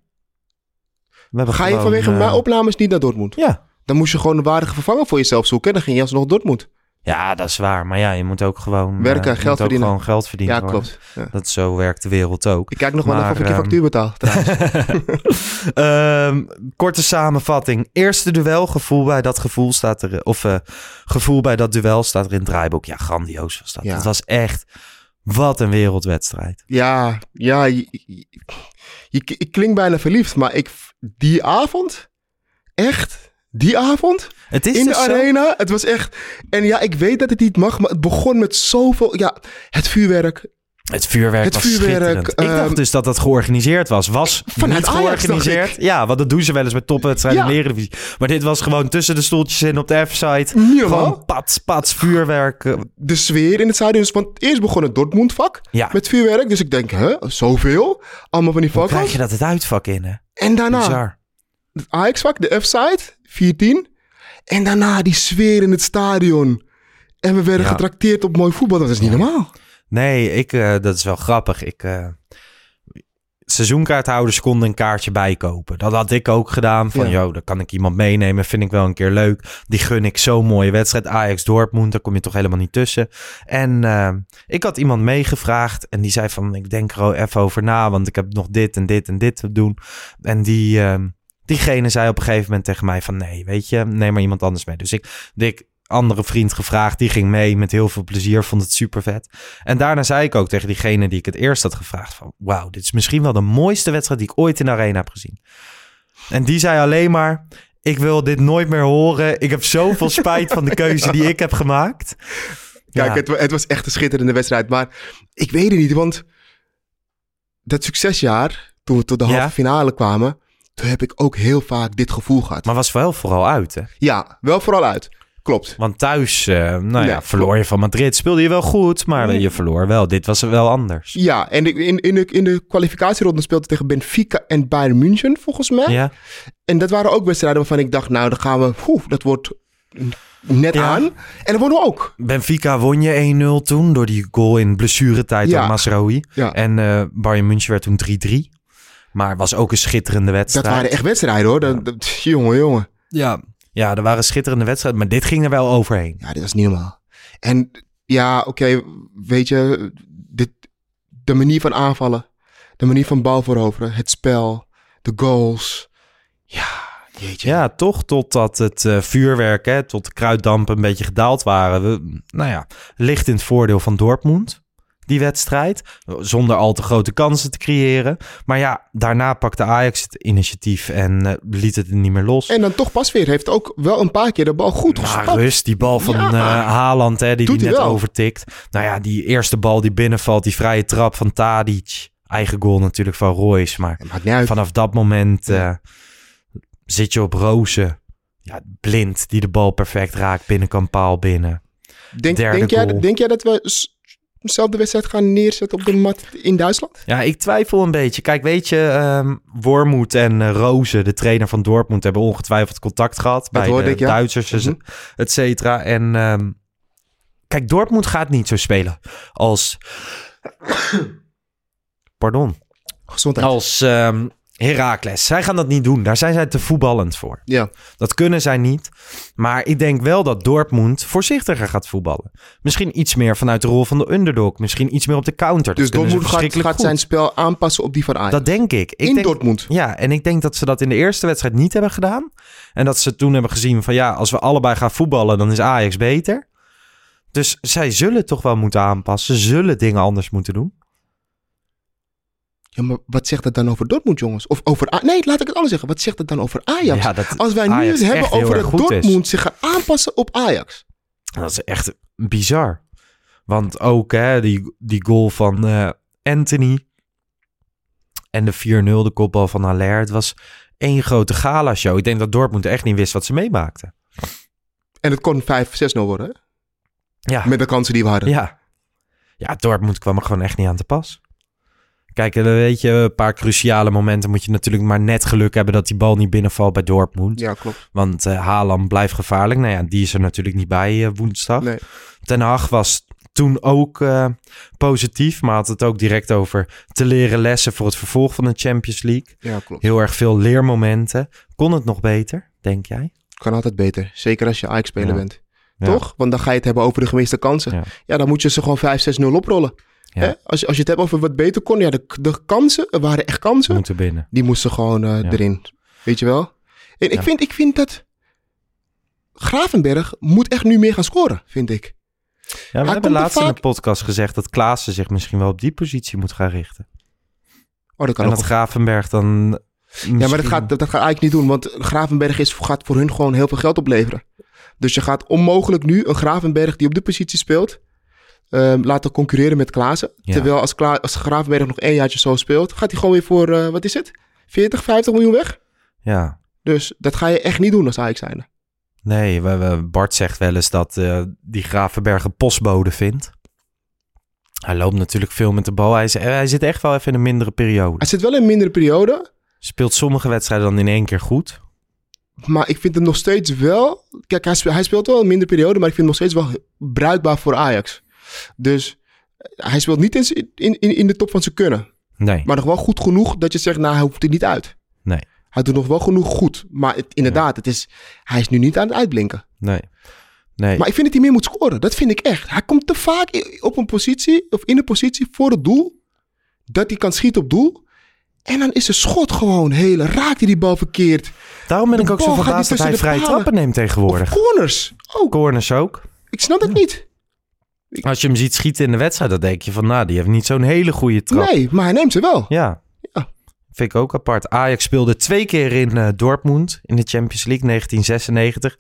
We hebben Ga je vanwege eh, mijn opnames niet naar Dortmund? Ja. Dan moest je gewoon een waardige vervanger voor jezelf zoeken. En dan ging je alsnog Dortmund. Ja, dat is waar. Maar ja, je moet ook gewoon... Werken, je geld verdienen. gewoon geld verdienen. Ja, hoor. klopt. Ja. Dat zo werkt de wereld ook. Ik kijk nog wel Maar, even of ik je ehm, factuur betaal. trouwens. Ehm, korte samenvatting. Eerste duel, gevoel bij dat gevoel staat er. Of eh, gevoel bij dat duel staat er in het draaiboek. Ja, grandioos was dat. Ja. Het was echt. Wat een wereldwedstrijd. ja, ja. Je, je- je- ik klink bijna verliefd. Maar ik, die avond, echt, die avond, Het is in de dus zo- arena, het was echt... En ja, ik weet dat het niet mag, maar het begon met zoveel... Ja, het vuurwerk. Het vuurwerk Het was vuurwerk, schitterend. ik ehm, dacht dus dat dat georganiseerd was. Was Vanuit niet Ajax, georganiseerd. Ja, want dat doen ze wel eens bij topwedstrijden Ja. in de. Maar dit was gewoon tussen de stoeltjes in op de F-site. Gewoon pats, pats, vuurwerk. eh, De sfeer in het stadion. Want eerst begon het Dortmund-vak Ja. met vuurwerk. Dus ik denk, hè, zoveel? Allemaal van die Hoe vakken. krijg je dat het uitvak in, hè? En daarna Bizar. het Ajax-vak, de F-side, 14. En daarna die sfeer in het stadion. En we werden Ja. getrakteerd op mooi voetbal. Dat is niet normaal. Nee, ik, eh, dat is wel grappig. Ik, eh, seizoenkaarthouders konden een kaartje bijkopen. Dat had ik ook gedaan. Van, Ja. joh, dan kan ik iemand meenemen. Vind ik wel een keer leuk. Die gun ik zo'n mooie wedstrijd. Ajax Dortmund, daar kom je toch helemaal niet tussen. En eh, ik had iemand meegevraagd. En die zei van, ik denk er al even over na. Want ik heb nog dit en dit en dit te doen. En die, eh, diegene zei op een gegeven moment tegen mij van... Nee, weet je, neem maar iemand anders mee. Dus ik, ik andere vriend gevraagd. Die ging mee met heel veel plezier. Vond het super vet. En daarna zei ik ook tegen diegene die ik het eerst had gevraagd van... Wauw, dit is misschien wel de mooiste wedstrijd die ik ooit in de arena heb gezien. En die zei alleen maar... Ik wil dit nooit meer horen. Ik heb zoveel spijt van de keuze die ik heb gemaakt. Kijk, Ja. het, het was echt een schitterende wedstrijd. Maar ik weet het niet, want dat succesjaar, toen we tot de Ja. halve finale kwamen... toen heb ik ook heel vaak dit gevoel gehad. Maar was wel vooral uit, hè? Ja, wel vooral uit. Klopt. Want thuis, eh, nou ja, Ja, verloor je van Madrid. Speelde je wel goed, maar je verloor wel. Dit was wel anders. Ja, en in, in, de, in de kwalificatieronde speelde tegen Benfica en Bayern München, volgens mij. Ja, En dat waren ook wedstrijden waarvan ik dacht, nou, dan gaan we, oeh, dat wordt net Ja. aan. En dat wonnen we ook. Benfica won je 1-0 toen door die goal in blessuretijd Ja. door Masraoui. Ja. En eh Bayern München werd toen 3-3. Maar was ook een schitterende wedstrijd. Dat waren echt wedstrijden, hoor. Dat, dat- jongen, jongen. Ja. Ja, er waren schitterende wedstrijden, maar dit ging er wel overheen. Ja, dit was niet normaal. En ja, oké, weet je, dit, de manier van aanvallen, de manier van bal veroveren, het spel, de goals. Ja, jeetje. Ja, toch totdat het eh, vuurwerk, hè, tot de kruiddampen een beetje gedaald waren. We, nou ja, ligt in het voordeel van Dortmund, die wedstrijd. Zonder al te grote kansen te creëren. Maar ja, daarna pakte Ajax het initiatief en eh, liet het niet meer los. En dan toch Pasveer heeft ook wel een paar keer de bal goed Maar gespapt. rust, die bal van Ja. eh, Haaland, hè, die Doet die hij net wel. overtikt. Nou ja, die eerste bal die binnenvalt, die vrije trap van Tadic. Eigen goal natuurlijk van Royce, maar vanaf dat moment eh, zit je op rozen. Ja, blind, die de bal perfect raakt, binnenkant paal binnen. Denk, denk, jij, denk jij dat we dezelfde wedstrijd gaan neerzetten op de mat in Duitsland? Ja, ik twijfel een beetje. Kijk, weet je, ehm Wormoed en eh, Rozen, de trainer van Dortmund, hebben ongetwijfeld contact gehad bij de ik, ja. Duitsers, Mhm. et cetera. En ehm, kijk, Dortmund gaat niet zo spelen als... Pardon. Gezondheid. Als ehm Heracles. Zij gaan dat niet doen. Daar zijn zij te voetballend voor. Ja. Dat kunnen zij niet. Maar ik denk wel dat Dortmund voorzichtiger gaat voetballen. Misschien iets meer vanuit de rol van de underdog. Misschien iets meer op de counter. Dus dat Dortmund gaat, verschrikkelijk gaat goed. zijn spel aanpassen op die van Ajax. Dat denk ik. ik in denk, Dortmund. Ja, en ik denk dat ze dat in de eerste wedstrijd niet hebben gedaan. En dat ze toen hebben gezien van ja, als we allebei gaan voetballen, dan is Ajax beter. Dus zij zullen toch wel moeten aanpassen. Ze zullen dingen anders moeten doen. Ja, maar wat zegt dat dan over Dortmund, jongens? Of over... A- nee, laat ik het anders zeggen. Wat zegt het dan over Ajax? Ja, dat Als wij nu Ajax het hebben over dat is. Dortmund zich gaat aanpassen op Ajax. Dat is echt bizar. Want ook hè, die, die goal van eh, Anthony en de 4-0, de kopbal van Haller. Het was één grote gala-show. Ik denk dat Dortmund echt niet wist wat ze meemaakten. En het kon 5-6-0 worden, hè? Ja. Met de kansen die we hadden. Ja. Ja, Dortmund kwam er gewoon echt niet aan te pas. Kijk, eh, weet je, een paar cruciale momenten moet je natuurlijk maar net geluk hebben dat die bal niet binnenvalt bij Dortmund. Ja, klopt. Want eh Haaland blijft gevaarlijk. Nou ja, die is er natuurlijk niet bij eh, woensdag. Nee. Ten Hag was toen ook positief, maar had het ook direct over te leren lessen voor het vervolg van de Champions League. Ja, klopt. Heel erg veel leermomenten. Kon het nog beter, denk jij? Kan altijd beter. Zeker als je Ajax-speler Ja. bent. Ja. Toch? Want dan ga je het hebben over de gemiste kansen. Ja. Ja, dan moet je ze gewoon 5-6-0 oprollen. Hè? Als, je, als je het hebt over wat beter kon. Ja, de, de kansen, er waren echt kansen. Moeten binnen. Die moesten gewoon eh, erin. Weet je wel? En ik, vind, ik vind dat Gravenberg moet echt nu meer gaan scoren, vind ik. Ja, we Hij hebben laatst in de podcast gezegd dat Klaassen zich misschien wel op die positie moet gaan richten. Oh, dat kan en dat Gravenberg dan... Ja, maar dat gaat, dat, dat gaat eigenlijk niet doen. Want Gravenberg is, gaat voor hun gewoon heel veel geld opleveren. Dus je gaat onmogelijk nu een Gravenberg die op de positie speelt... ehm, laten concurreren met Klaassen. Ja. Terwijl als, Kla als Gravenberg nog één jaartje zo speelt... gaat hij gewoon weer voor, eh, wat is het? 40, 50 miljoen weg? Ja, Dus dat ga je echt niet doen als Ajax zijnde. nee, we, we- Bart zegt wel eens dat eh, die Gravenberg een postbode vindt. Hij loopt natuurlijk veel met de bal. Hij, hij zit echt wel even in een mindere periode. Hij zit wel in een mindere periode... Speelt sommige wedstrijden dan in één keer goed. Maar ik vind hem nog steeds wel... Kijk, hij speelt, hij speelt wel een minder periode... maar ik vind hem nog steeds wel bruikbaar voor Ajax. Dus eh, hij speelt niet in, in, in, in de top van zijn kunnen. Nee, Maar nog wel goed genoeg dat je zegt... nou, hij hoeft er niet uit. nee, Hij doet nog wel genoeg goed. Maar het- inderdaad, het is, hij is nu niet aan het uitblinken. nee. nee. Maar ik vind dat hij meer moet scoren. Dat vind ik echt. Hij komt te vaak op een positie... of in een positie voor het doel... dat hij kan schieten op doel... En dan is zijn schot gewoon heel... raakt hij die bal verkeerd. Daarom ben de ik ook zo verbaasd dat hij de vrije trappen neemt tegenwoordig. Of corners. Ook. Corners ook. Ik snap het niet. Als je hem ziet schieten in de wedstrijd, dan denk je van, nou, die heeft niet zo'n hele goede trap. Nee, maar hij neemt ze wel. Ja. Vind ik ook apart. Ajax speelde twee keer in uh, Dortmund in de Champions League 1996.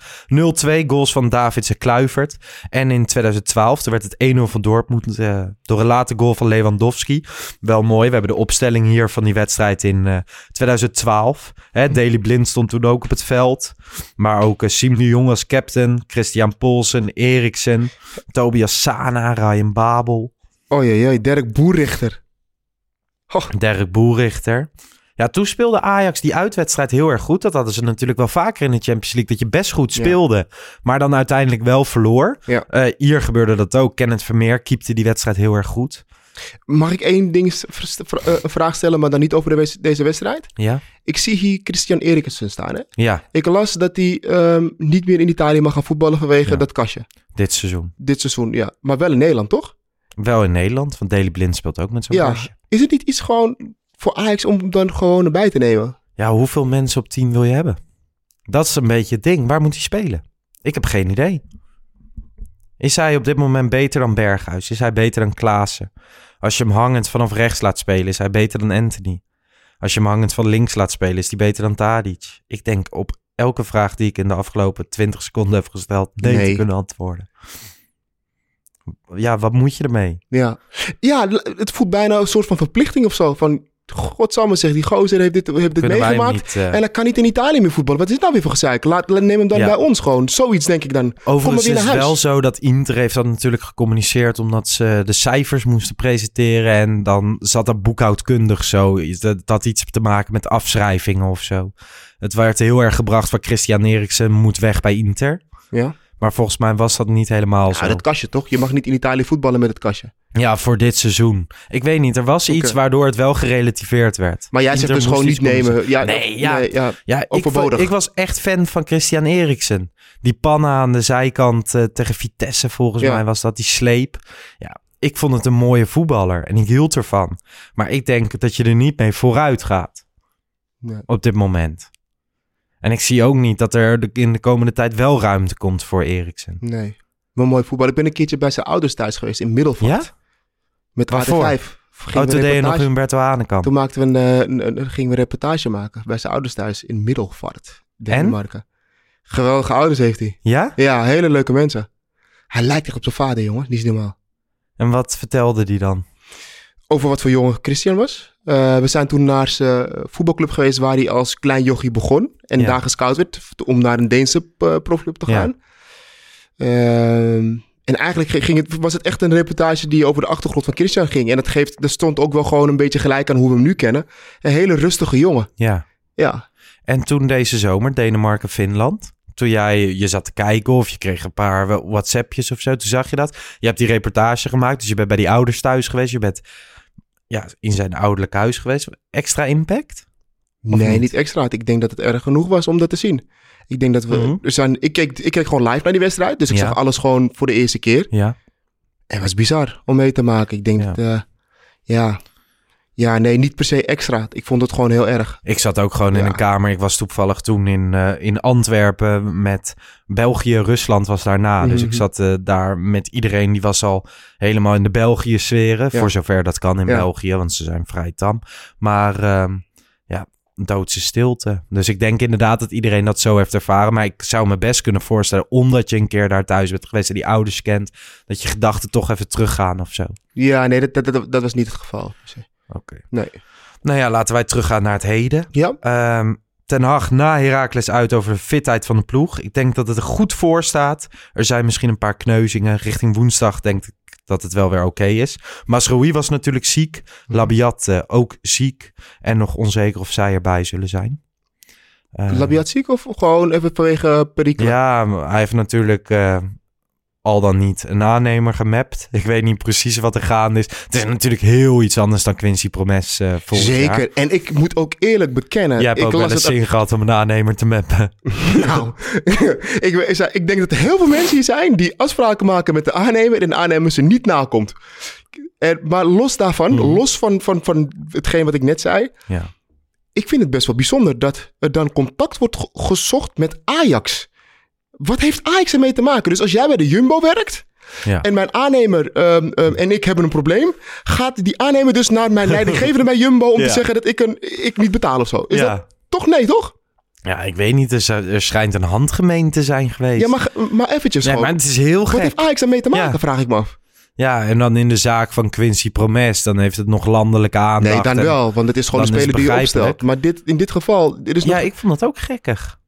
0-2 goals van Davids en Kluivert. En in 2012 werd het 1-0 van Dortmund uh, door een late goal van Lewandowski. Wel mooi. We hebben de opstelling hier van die wedstrijd in uh, 2012. Hè, Daley Blind stond toen ook op het veld. Maar ook Siem de Jong als captain. Christian Polsen, Eriksen, Tobias Sana, Ryan Babel. Jee, jee Dirk Boerrichter. Oh. Dirk Boerrichter. Ja, toen speelde Ajax die uitwedstrijd heel erg goed. Dat hadden ze natuurlijk wel vaker in de Champions League. Dat je best goed speelde, ja. maar dan uiteindelijk wel verloor. Ja. Uh, hier gebeurde dat ook. Kenneth Vermeer keepte die wedstrijd heel erg goed. Mag ik één ding, een vraag stellen, maar dan niet over de, deze wedstrijd? Ja. Ik zie hier Christian Eriksen staan. Hè? Ja. Ik las dat hij um, niet meer in Italië mag gaan voetballen vanwege ja. dat kastje. Dit seizoen. Dit seizoen, ja. Maar wel in Nederland, toch? Wel in Nederland, want Daley Blind speelt ook met zo'n ja. kastje. Is het niet iets gewoon voor Ajax om hem dan gewoon erbij te nemen? Ja, hoeveel mensen op team wil je hebben? Dat is een beetje het ding. Waar moet hij spelen? Ik heb geen idee. Is hij op dit moment beter dan Berghuis? Is hij beter dan Klaassen? Als je hem hangend vanaf rechts laat spelen, is hij beter dan Anthony. Als je hem hangend van links laat spelen, is hij beter dan Tadic. Ik denk op elke vraag die ik in de afgelopen 20 seconden heb gesteld, nee, nee. te kunnen antwoorden. Ja, wat moet je ermee? Ja. ja, het voelt bijna een soort van verplichting of zo. Van, godsamme zeg, die gozer heeft dit, heeft dit meegemaakt. Niet, uh... En hij kan niet in Italië meer voetballen. Wat is het nou weer voor gezeik? Laat, neem hem dan ja. bij ons gewoon. Zoiets denk ik dan. Overigens is het wel zo dat Inter heeft dat natuurlijk gecommuniceerd... omdat ze de cijfers moesten presenteren... en dan zat dat boekhoudkundig zo. Dat had iets te maken met afschrijvingen of zo. Het werd heel erg gebracht van Christian Eriksen moet weg bij Inter. Ja. Maar volgens mij was dat niet helemaal ja, zo. dat kastje toch? Je mag niet in Italië voetballen met het kastje. Ja, voor dit seizoen. Ik weet niet, er was okay. iets waardoor het wel gerelativeerd werd. Maar jij Inter zegt dus gewoon niet nemen. Ja, nee, ja, nee, ja, ja overbodig. Ik, ik, was echt fan van Christian Eriksen. Die pannen aan de zijkant uh, tegen Vitesse volgens ja. mij was dat, die sleep. Ja, ik vond het een mooie voetballer en ik hield ervan. Maar ik denk dat je er niet mee vooruit gaat. Nee. Op dit moment. En ik zie ook niet dat er in de komende tijd wel ruimte komt voor Eriksen. Nee. Maar mooi voetbal. Ik ben een keertje bij zijn ouders thuis geweest in Middelvaart. Ja? Met Waarvoor? AT5. Oh, toen deed je nog Humberto Hanekamp. Toen maakten we een, een, een, gingen we een reportage maken bij zijn ouders thuis in Middelvaart. Denemarken. Geweldige ouders heeft hij. Ja? Ja, hele leuke mensen. Hij lijkt echt op zijn vader, jongen. Die is normaal. En wat vertelde die dan? Over wat voor jongen Christian was. Uh, we zijn toen naar zijn voetbalclub geweest waar hij als klein jochie begon. En ja. daar gescout werd om naar een Deense uh, profclub te gaan. Ja. Uh, en eigenlijk ging het, was het echt een reportage die over de achtergrond van Christian ging. En dat, geeft, dat stond ook wel gewoon een beetje gelijk aan hoe we hem nu kennen. Een hele rustige jongen. Ja. Ja. En toen deze zomer, Denemarken-Finland. Toen jij je zat te kijken of je kreeg een paar WhatsAppjes of zo. Toen zag je dat. Je hebt die reportage gemaakt. Dus je bent bij die ouders thuis geweest. Je bent ja, in zijn ouderlijk huis geweest. Extra impact? Nee, niet? niet? extra. Ik denk dat het erg genoeg was om dat te zien. Ik denk dat we... Er zijn, ik, keek, ik keek gewoon live naar die wedstrijd. Dus ik ja. zag alles gewoon voor de eerste keer. Ja. En het was bizar om mee te maken. Ik denk dat... Uh, ja... Ja, nee, niet per se extra. Ik vond het gewoon heel erg. Ik zat ook gewoon ja. in een kamer. Ik was toevallig toen in, uh, in Antwerpen met België. Rusland was daarna. Dus ik zat uh, daar met iedereen. Die was al helemaal in de België-sferen. Ja. Voor zover dat kan in ja. België, want ze zijn vrij tam. Maar uh, ja, doodse stilte. Dus ik denk inderdaad dat iedereen dat zo heeft ervaren. Maar ik zou me best kunnen voorstellen, omdat je een keer daar thuis bent geweest en die ouders kent, dat je gedachten toch even teruggaan of zo. Ja, nee, dat, dat, dat, dat was niet het geval. Oké. Okay. Nee. Nou ja, laten wij teruggaan naar het heden. Ja. Um, Ten Hag na Heracles uit over de fitheid van de ploeg. Ik denk dat het er goed voor staat. Er zijn misschien een paar kneuzingen. Richting woensdag denk ik dat het wel weer oké okay is. Masroui was natuurlijk ziek. Labiat uh, ook ziek. En nog onzeker of zij erbij zullen zijn. Uh, Labiat ziek of gewoon even vanwege perikelen? Ja, hij heeft natuurlijk... Uh, al dan niet een aannemer gemapt. Ik weet niet precies wat er gaande is. Het is natuurlijk heel iets anders dan Quincy Promes uh, Zeker. jaar. En ik moet ook eerlijk bekennen... Jij hebt ik ook wel eens zin gehad om een aannemer te mappen. nou, ik, ik denk dat er heel veel mensen hier zijn... die afspraken maken met de aannemer... en de aannemer ze niet nakomt. En, maar los daarvan, Mhm. mm. los van, van, van hetgeen wat ik net zei... Ja. ik vind het best wel bijzonder... dat er dan contact wordt ge gezocht met Ajax... Wat heeft Ajax ermee te maken? Dus als jij bij de Jumbo werkt, Ja. En mijn aannemer ehm, ehm, en ik hebben een probleem. Gaat die aannemer dus naar mijn leidinggevende bij Jumbo om Ja. te zeggen dat ik, een, ik niet betaal of zo? Is Ja. dat toch nee, toch? Ja, ik weet niet. Er, er schijnt een handgemeen te zijn geweest. Ja, maar, maar eventjes Ja, gewoon. maar het is heel Wat gek. heeft Ajax ermee te maken, Ja. vraag ik me af. Ja, en dan in de zaak van Quincy Promes, dan heeft het nog landelijke aandacht. Nee, dan wel, want het is gewoon een speler die je opstelt. Maar dit, in dit geval, dit is Ja, nog... ik vond dat ook gekkig.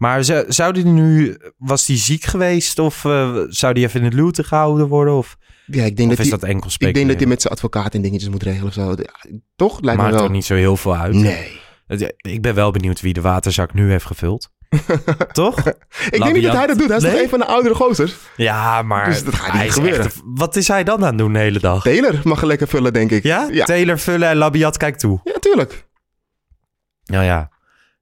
Maar zou, die nu, was die ziek geweest of eh, zou die even in het luwte gehouden worden? Of, ja, ik denk of dat is dat enkel ik denk dat hij met zijn advocaat en dingetjes moet regelen of zo. Toch? Lijkt me Maakt wel. er niet zo heel veel uit. Nee. Het- Ik ben wel benieuwd wie de waterzak nu heeft gevuld. Toch? Ik denk niet dat hij dat doet. Hij is Nee? toch een van de oudere gozers? Ja, maar Dus dat gaat niet gebeuren. echt wat is hij dan aan het doen de hele dag? Taylor mag er lekker vullen, denk ik. Ja? Ja, Taylor vullen en Labiat kijkt toe. ja tuurlijk. Nou ja,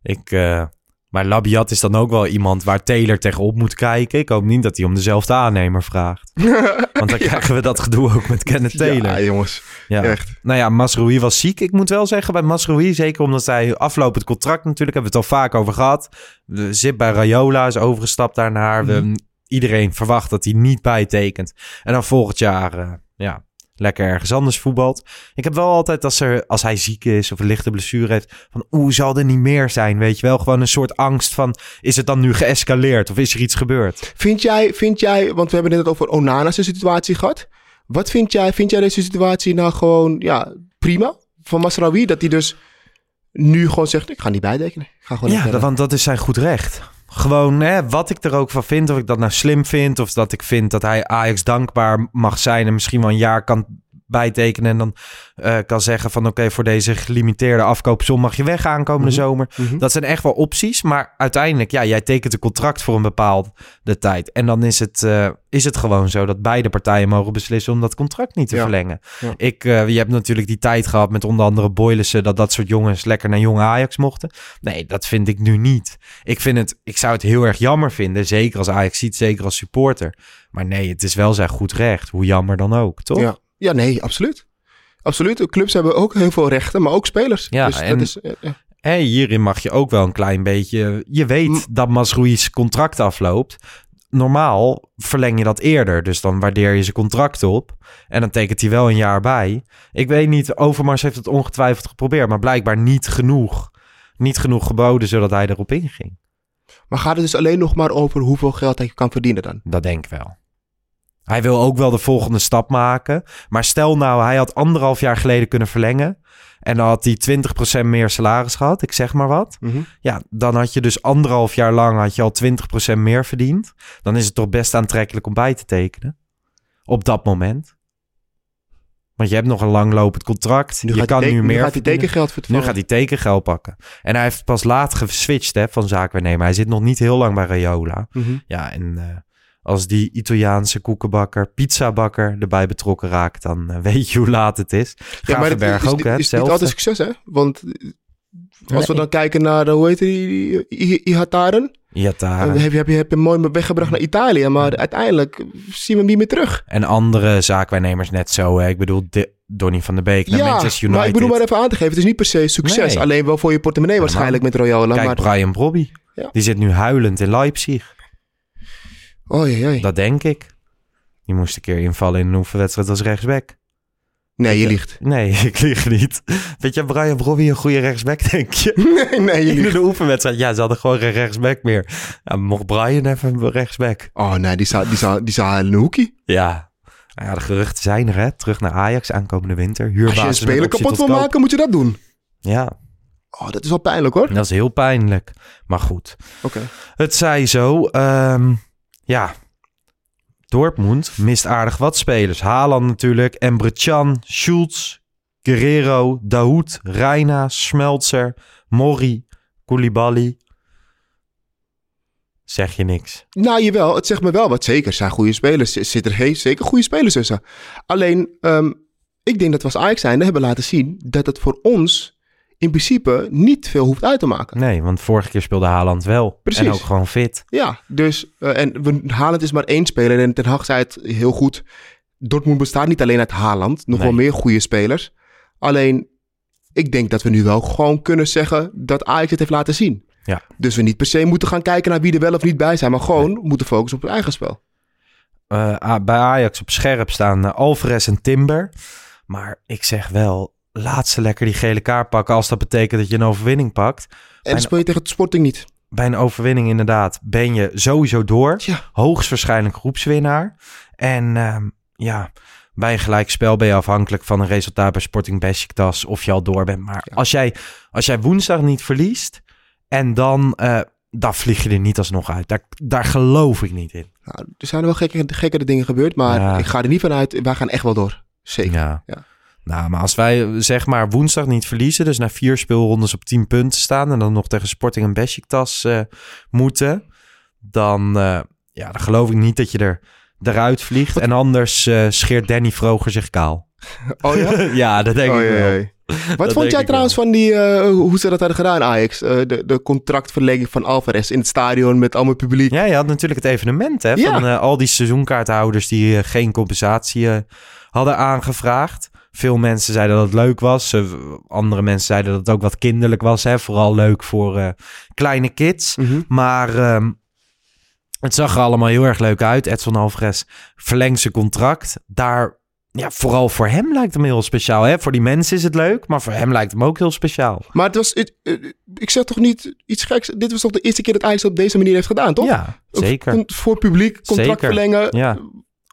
ik... eh, maar Labiat is dan ook wel iemand waar Taylor tegenop moet kijken. Ik hoop niet dat hij om dezelfde aannemer vraagt. Want dan krijgen we dat gedoe ook met Kenneth Taylor. Ja, jongens. Ja. Echt. Nou ja, Masroui was ziek. Ik moet wel zeggen bij Masroui, zeker omdat hij aflopend contract natuurlijk, hebben we het al vaak over gehad. Zit bij Rayola, is overgestapt daarnaar. We, iedereen verwacht dat hij niet bijtekent. En dan volgend jaar, eh, ja, lekker ergens anders voetbalt. Ik heb wel altijd als, er, als hij ziek is of een lichte blessure heeft, van oeh, zal er niet meer zijn, weet je wel? Gewoon een soort angst van, is het dan nu geëscaleerd of is er iets gebeurd? Vind jij, vind jij, want we hebben het net over Onana's situatie gehad. Wat vind jij, vind jij deze situatie nou gewoon, ja, prima van Masraoui? Dat hij dus nu gewoon zegt, ik ga niet bijtekenen. Ik ga gewoon Ja, want dat is zijn goed recht. Gewoon hè, wat ik er ook van vind, of ik dat nou slim vind, of dat ik vind dat hij Ajax dankbaar mag zijn en misschien wel een jaar kan bijtekenen en dan eh, kan zeggen van oké, voor deze gelimiteerde afkoopsom mag je weg aankomende Mhm. zomer. Mhm. Dat zijn echt wel opties, maar uiteindelijk, ja, jij tekent een contract voor een bepaalde tijd. En dan is het, eh, is het gewoon zo dat beide partijen mogen beslissen om dat contract niet te Ja. verlengen. Ja. Ik, eh, je hebt natuurlijk die tijd gehad met onder andere Boylissen, dat dat soort jongens lekker naar jonge Ajax mochten. Nee, dat vind ik nu niet. Ik, vind het, ik zou het heel erg jammer vinden, zeker als Ajax ziet, zeker als supporter. Maar nee, het is wel zijn goed recht, hoe jammer dan ook, toch? Ja. Ja, nee, absoluut. Absoluut. De clubs hebben ook heel veel rechten, maar ook spelers. Ja, dus en- dat is, eh, eh, Hey, hierin mag je ook wel een klein beetje. Je weet M- dat Masroui's contract afloopt. Normaal verleng je dat eerder. Dus dan waardeer je zijn contract op. En dan tekent hij wel een jaar bij. Ik weet niet, Overmars heeft het ongetwijfeld geprobeerd. Maar blijkbaar niet genoeg. Niet genoeg geboden zodat hij erop inging. maar gaat het dus alleen nog maar over hoeveel geld hij kan verdienen dan? Dat denk ik wel. Hij wil ook wel de volgende stap maken. Maar stel nou, hij had anderhalf jaar geleden kunnen verlengen. En dan had hij 20% meer salaris gehad. Ik zeg maar wat. Mhm. Ja, dan had je dus anderhalf jaar lang had je al 20% meer verdiend. Dan is het toch best aantrekkelijk om bij te tekenen. Op dat moment. Want je hebt nog een langlopend contract. Nu je kan nu meer Nu gaat hij tekengeld Nu gaat hij tekengeld pakken. En hij heeft pas laat geswitcht hè, van zaakwaarnemer. Hij zit nog niet heel lang bij Rayola. Mhm. Ja, en eh, als die Italiaanse koekenbakker, pizzabakker erbij betrokken raakt, dan eh, weet je hoe laat het is. Ja, maar het is, ook, hè? is, is niet hetzelfde. altijd succes, hè? Want eh, als we dan kijken naar, de- hoe heet die, Ihataren, Ja, dan heb je, heb, je, heb je hem mooi weggebracht naar Italië, maar uiteindelijk zien we hem niet meer terug. En andere zaakwaarnemers net zo. Hè? Ik bedoel, de, Donny van der Beek naar ja, Manchester United. maar ik bedoel maar even aan te geven, het is niet per se succes, Nee. alleen wel voor je portemonnee waarschijnlijk met Royale. Kijk, Maar, Brian Brobby. Ja. Die zit nu huilend in Leipzig. Jee, jee. Dat denk ik. Die moest een keer invallen in een oefenwedstrijd als rechtsback. Nee, je liegt. Nee, ik lieg niet. Weet je, Brian Brobby een goede rechtsback, denk je? nee, nee, je In liegt. de oefenwedstrijd. Ja, ze hadden gewoon geen rechtsback meer. Mocht Brian even een rechtsback. Oh nee, die zou, die zou, die zou in een hoekie. Ja. Nou ja, de geruchten zijn er, hè. Terug naar Ajax aankomende winter. Als je Huurbasis een speler kapot wil maken, moet je dat doen. Ja, Oh, dat is wel pijnlijk hoor. dat is heel pijnlijk. Maar goed. Oké. Het zij zo. ehm, ja. Dortmund mist aardig wat spelers. Haaland natuurlijk. Emre Can, Schultz, Guerrero, Dahoud, Reina, Smeltzer, Mori, Koulibaly. Zeg je niks. Nou, jawel, het zegt me wel wat. Zeker, zijn goede spelers. Er zitten er zeker goede spelers tussen. Alleen, ehm, ik denk dat we als Ajax zijn hebben laten zien dat het voor ons in principe niet veel hoeft uit te maken. Nee, want vorige keer speelde Haaland wel. Precies. En ook gewoon fit. Ja, dus, eh, en we, Haaland is maar één speler en Ten Hag zei het heel goed. Dortmund bestaat niet alleen uit Haaland, nog wel meer goede spelers. Alleen, ik denk dat we nu wel gewoon kunnen zeggen dat Ajax het heeft laten zien. Ja. Dus we niet per se moeten gaan kijken naar wie er wel of niet bij zijn, maar gewoon moeten focussen op het eigen spel. eh, bij Ajax op scherp staan eh, Alvarez en Timber. Maar ik zeg wel, laat ze lekker die gele kaart pakken als dat betekent dat je een overwinning pakt. En dan speel je tegen het Sporting niet. Bij een overwinning inderdaad ben je sowieso door. Hoogstwaarschijnlijk groepswinnaar. En ehm, ja, bij een gelijk spel ben je afhankelijk van een resultaat bij Sporting Besiktas of je al door bent. Maar als, jij, als jij woensdag niet verliest en dan, eh, dan vlieg je er niet alsnog uit. Daar, daar geloof ik niet in. Nou, er zijn wel gekke, gekkere dingen gebeurd, maar Ja. ik ga er niet vanuit. Wij gaan echt wel door. Zeker. Ja. Nou, maar als wij zeg maar woensdag niet verliezen, dus na vier speelrondes op 10 punten staan en dan nog tegen Sporting en Besiktas eh, moeten, dan, eh, ja, dan geloof ik niet dat je er eruit vliegt. En anders eh, scheert Danny Vroger zich kaal. Oh ja? ja, dat denk Oh, ik wel. jee. Wat Dat vond jij trouwens van die, hoe ze dat hadden gedaan, Ajax? De, de contractverlenging van Alvarez in het stadion met allemaal publiek. Ja, je had natuurlijk het evenement hè, Ja. van al die seizoenkaarthouders die geen compensatie hadden aangevraagd. Veel mensen zeiden dat het leuk was. Andere mensen zeiden dat het ook wat kinderlijk was. Hè? Vooral leuk voor eh, kleine kids. Mhm. Maar ehm, het zag er allemaal heel erg leuk uit. Edson Alvarez verlengt zijn contract. Daar, ja, vooral voor hem lijkt hem heel speciaal. Hè? Voor die mensen is het leuk, maar voor hem lijkt hem ook heel speciaal. Maar het was, het, eh, ik zeg toch niet iets geks. Dit was toch de eerste keer dat Ajax op deze manier heeft gedaan, toch? Ja, zeker. Voor publiek, contract Zeker. verlengen. Ja.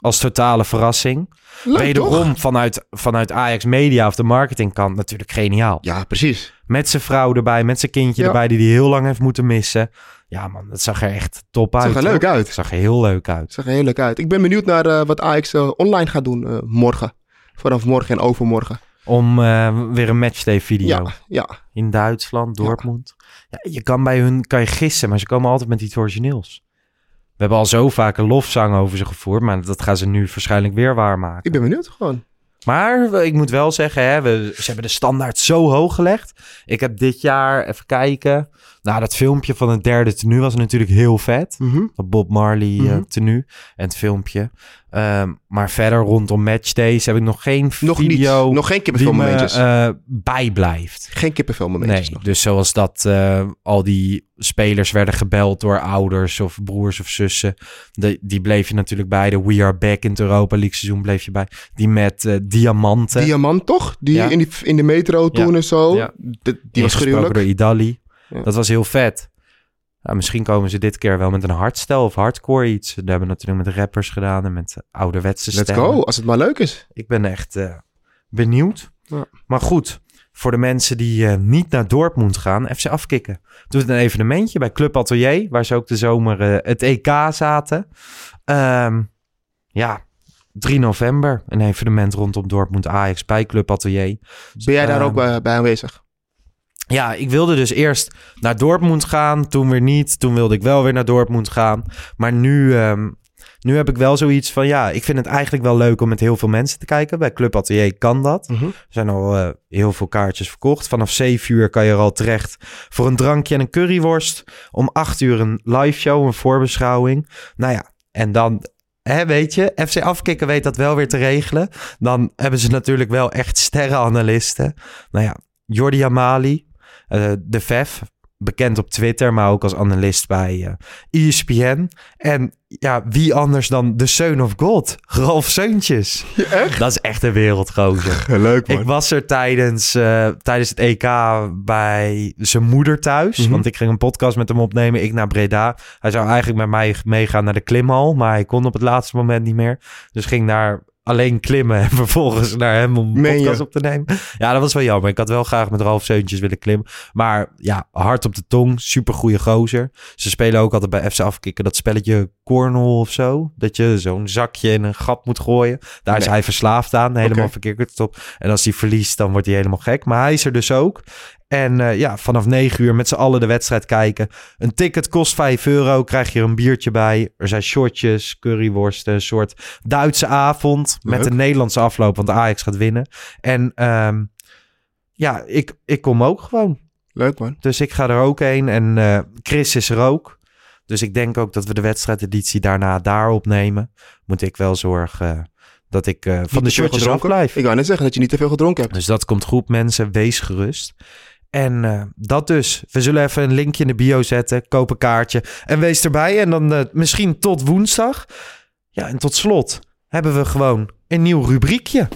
Als totale verrassing. Leuk, Wederom toch? vanuit, vanuit Ajax Media of de marketingkant natuurlijk geniaal. Ja, precies. Met zijn vrouw erbij, met zijn kindje Ja. erbij die hij heel lang heeft moeten missen. Ja man, dat zag er echt top uit. zag er hoor. leuk uit. Het zag er heel leuk uit. Zag er heel leuk uit. Ik ben benieuwd naar eh, wat Ajax eh, online gaat doen eh, morgen. Vanaf morgen en overmorgen. Om eh, weer een matchday video. Ja, ja. In Duitsland, Dortmund. Ja. je kan bij hun kan je gissen, maar ze komen altijd met iets origineels. We hebben al zo vaak een lofzang over ze gevoerd, maar dat gaan ze nu waarschijnlijk weer waarmaken. Ik ben benieuwd gewoon. Maar ik moet wel zeggen, hè, we, ze hebben de standaard zo hoog gelegd. Ik heb dit jaar, even kijken. Nou, dat filmpje van het derde tenue was natuurlijk heel vet. Mhm. Dat Bob Marley eh, Mhm. tenue en het filmpje. Ehm, maar verder rondom matchdays heb ik nog geen Nog niet. video Nog geen die me kippenfilmmomentjes. eh, bijblijft. Geen kippenfilmmomentjes Nee, nog. dus zoals dat eh, al die spelers werden gebeld door ouders of broers of zussen. De, die bleef je natuurlijk bij. De We Are Back in het Europa League seizoen bleef je bij. Die met diamanten. Diamant toch? Die Ja. in, die, in de metro toen Ja. en zo. Ja. De- die was gruwelijk. door Idali. Ja. Dat was heel vet. Nou, misschien komen ze dit keer wel met een hardstyle of hardcore iets. Dat hebben we natuurlijk met rappers gedaan en met ouderwetse Let's stemmen. go, als het maar leuk is. Ik ben echt eh, benieuwd. Ja. Maar goed, voor de mensen die eh, niet naar Dortmund gaan, even afkicken. Doet een evenementje bij Club Atelier, waar ze ook de zomer eh, het EK zaten. Ehm, ja, 3 november, een evenement rondom Dortmund Ajax bij Club Atelier. Ben jij daar Ehm, ook bij aanwezig? Ja, ik wilde dus eerst naar Dortmund gaan, toen weer niet. Toen wilde ik wel weer naar Dortmund gaan. Maar nu, ehm, nu heb ik wel zoiets van, ja, ik vind het eigenlijk wel leuk om met heel veel mensen te kijken. Bij Club Atelier kan dat. Mhm. Er zijn al eh, heel veel kaartjes verkocht. Vanaf 7 uur kan je er al terecht voor een drankje en een curryworst. Om 8 uur een live show, een voorbeschouwing. Nou ja, en dan... Hè, weet je, FC Afkikken weet dat wel weer te regelen. Dan hebben ze natuurlijk wel echt sterrenanalisten. Nou ja, Jordi Amali, de VEF, bekend op Twitter, maar ook als analist bij eh ESPN. En ja, wie anders dan de Son of God, Ralf Seuntjes. echt? Dat is echt een wereldgozer. Leuk Ik was er tijdens, eh, tijdens het EK bij zijn moeder thuis. Mhm. Want ik ging een podcast met hem opnemen. Ik naar Breda. Hij zou eigenlijk met mij meegaan naar de klimhal. Maar hij kon op het laatste moment niet meer. Dus ging daar alleen klimmen. En vervolgens naar hem om je? podcast op te nemen. Ja, dat was wel jammer. Ik had wel graag met Ralf Seuntjes willen klimmen. Maar ja, hard op de tong. Super goede gozer. Ze spelen ook altijd bij FC Afkikken. Dat spelletje Cornhole of zo. Dat je zo'n zakje in een gat moet gooien. Daar is hij verslaafd aan. Helemaal Oké. verkeerd op. En als hij verliest, dan wordt hij helemaal gek. Maar hij is er dus ook. En eh, ja, vanaf 9 uur met z'n allen de wedstrijd kijken. Een ticket kost 5 euro. Krijg je er een biertje bij. Er zijn shortjes, curryworsten. Een soort Duitse avond. Met een Nederlandse afloop. Want Ajax gaat winnen. En ehm, ja, ik, ik kom ook gewoon. Leuk man. Dus ik ga er ook heen. En eh, Chris is er ook. Dus ik denk ook dat we de wedstrijdeditie daarna daar opnemen. Moet ik wel zorgen eh, dat ik eh, van de shirtjes af blijf. Ik wou net zeggen dat je niet te veel gedronken hebt. Dus dat komt goed, mensen. Wees gerust. En eh, dat dus. We zullen even een linkje in de bio zetten. Koop een kaartje. En wees erbij. En dan misschien tot woensdag. Ja, en tot slot hebben we gewoon een nieuw rubriekje.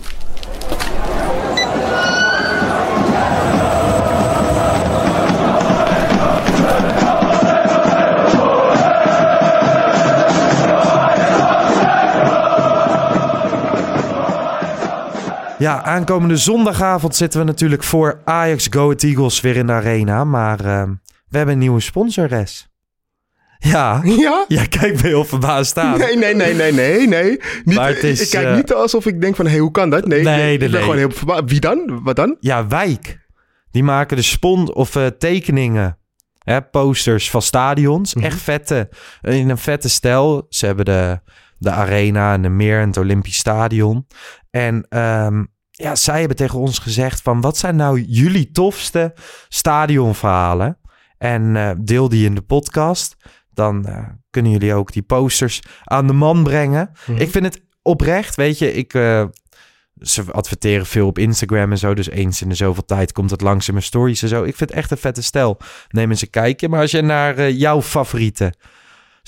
Ja, aankomende zondagavond zitten we natuurlijk voor Ajax Go Ahead Eagles weer in de arena. Maar uh, we hebben een nieuwe sponsores. Ja. Ja? Ja, kijk me heel verbaasd aan. Nee, nee, nee, nee, nee, nee. Niet, Maar het is, ik kijk eh, niet alsof ik denk van, hé, hey, hoe kan dat? Nee, Nee, nee, ik ben nee. gewoon heel verbaasd. Wie dan? Wat dan? Ja, Wijk. Die maken de spon of eh, tekeningen. Hè, posters van stadions. Mhm. Echt vette. In een vette stijl. Ze hebben de, de arena en de meer en het Olympisch Stadion. En ehm, ja, zij hebben tegen ons gezegd van... wat zijn nou jullie tofste stadionverhalen? En eh, deel die in de podcast. Dan eh, kunnen jullie ook die posters aan de man brengen. Mhm. Ik vind het oprecht, weet je, ik... eh, ze adverteren veel op Instagram en zo. Dus eens in de zoveel tijd komt het langs in mijn stories en zo. Ik vind het echt een vette stijl. Neem eens een kijkje. Maar als je naar jouw favoriete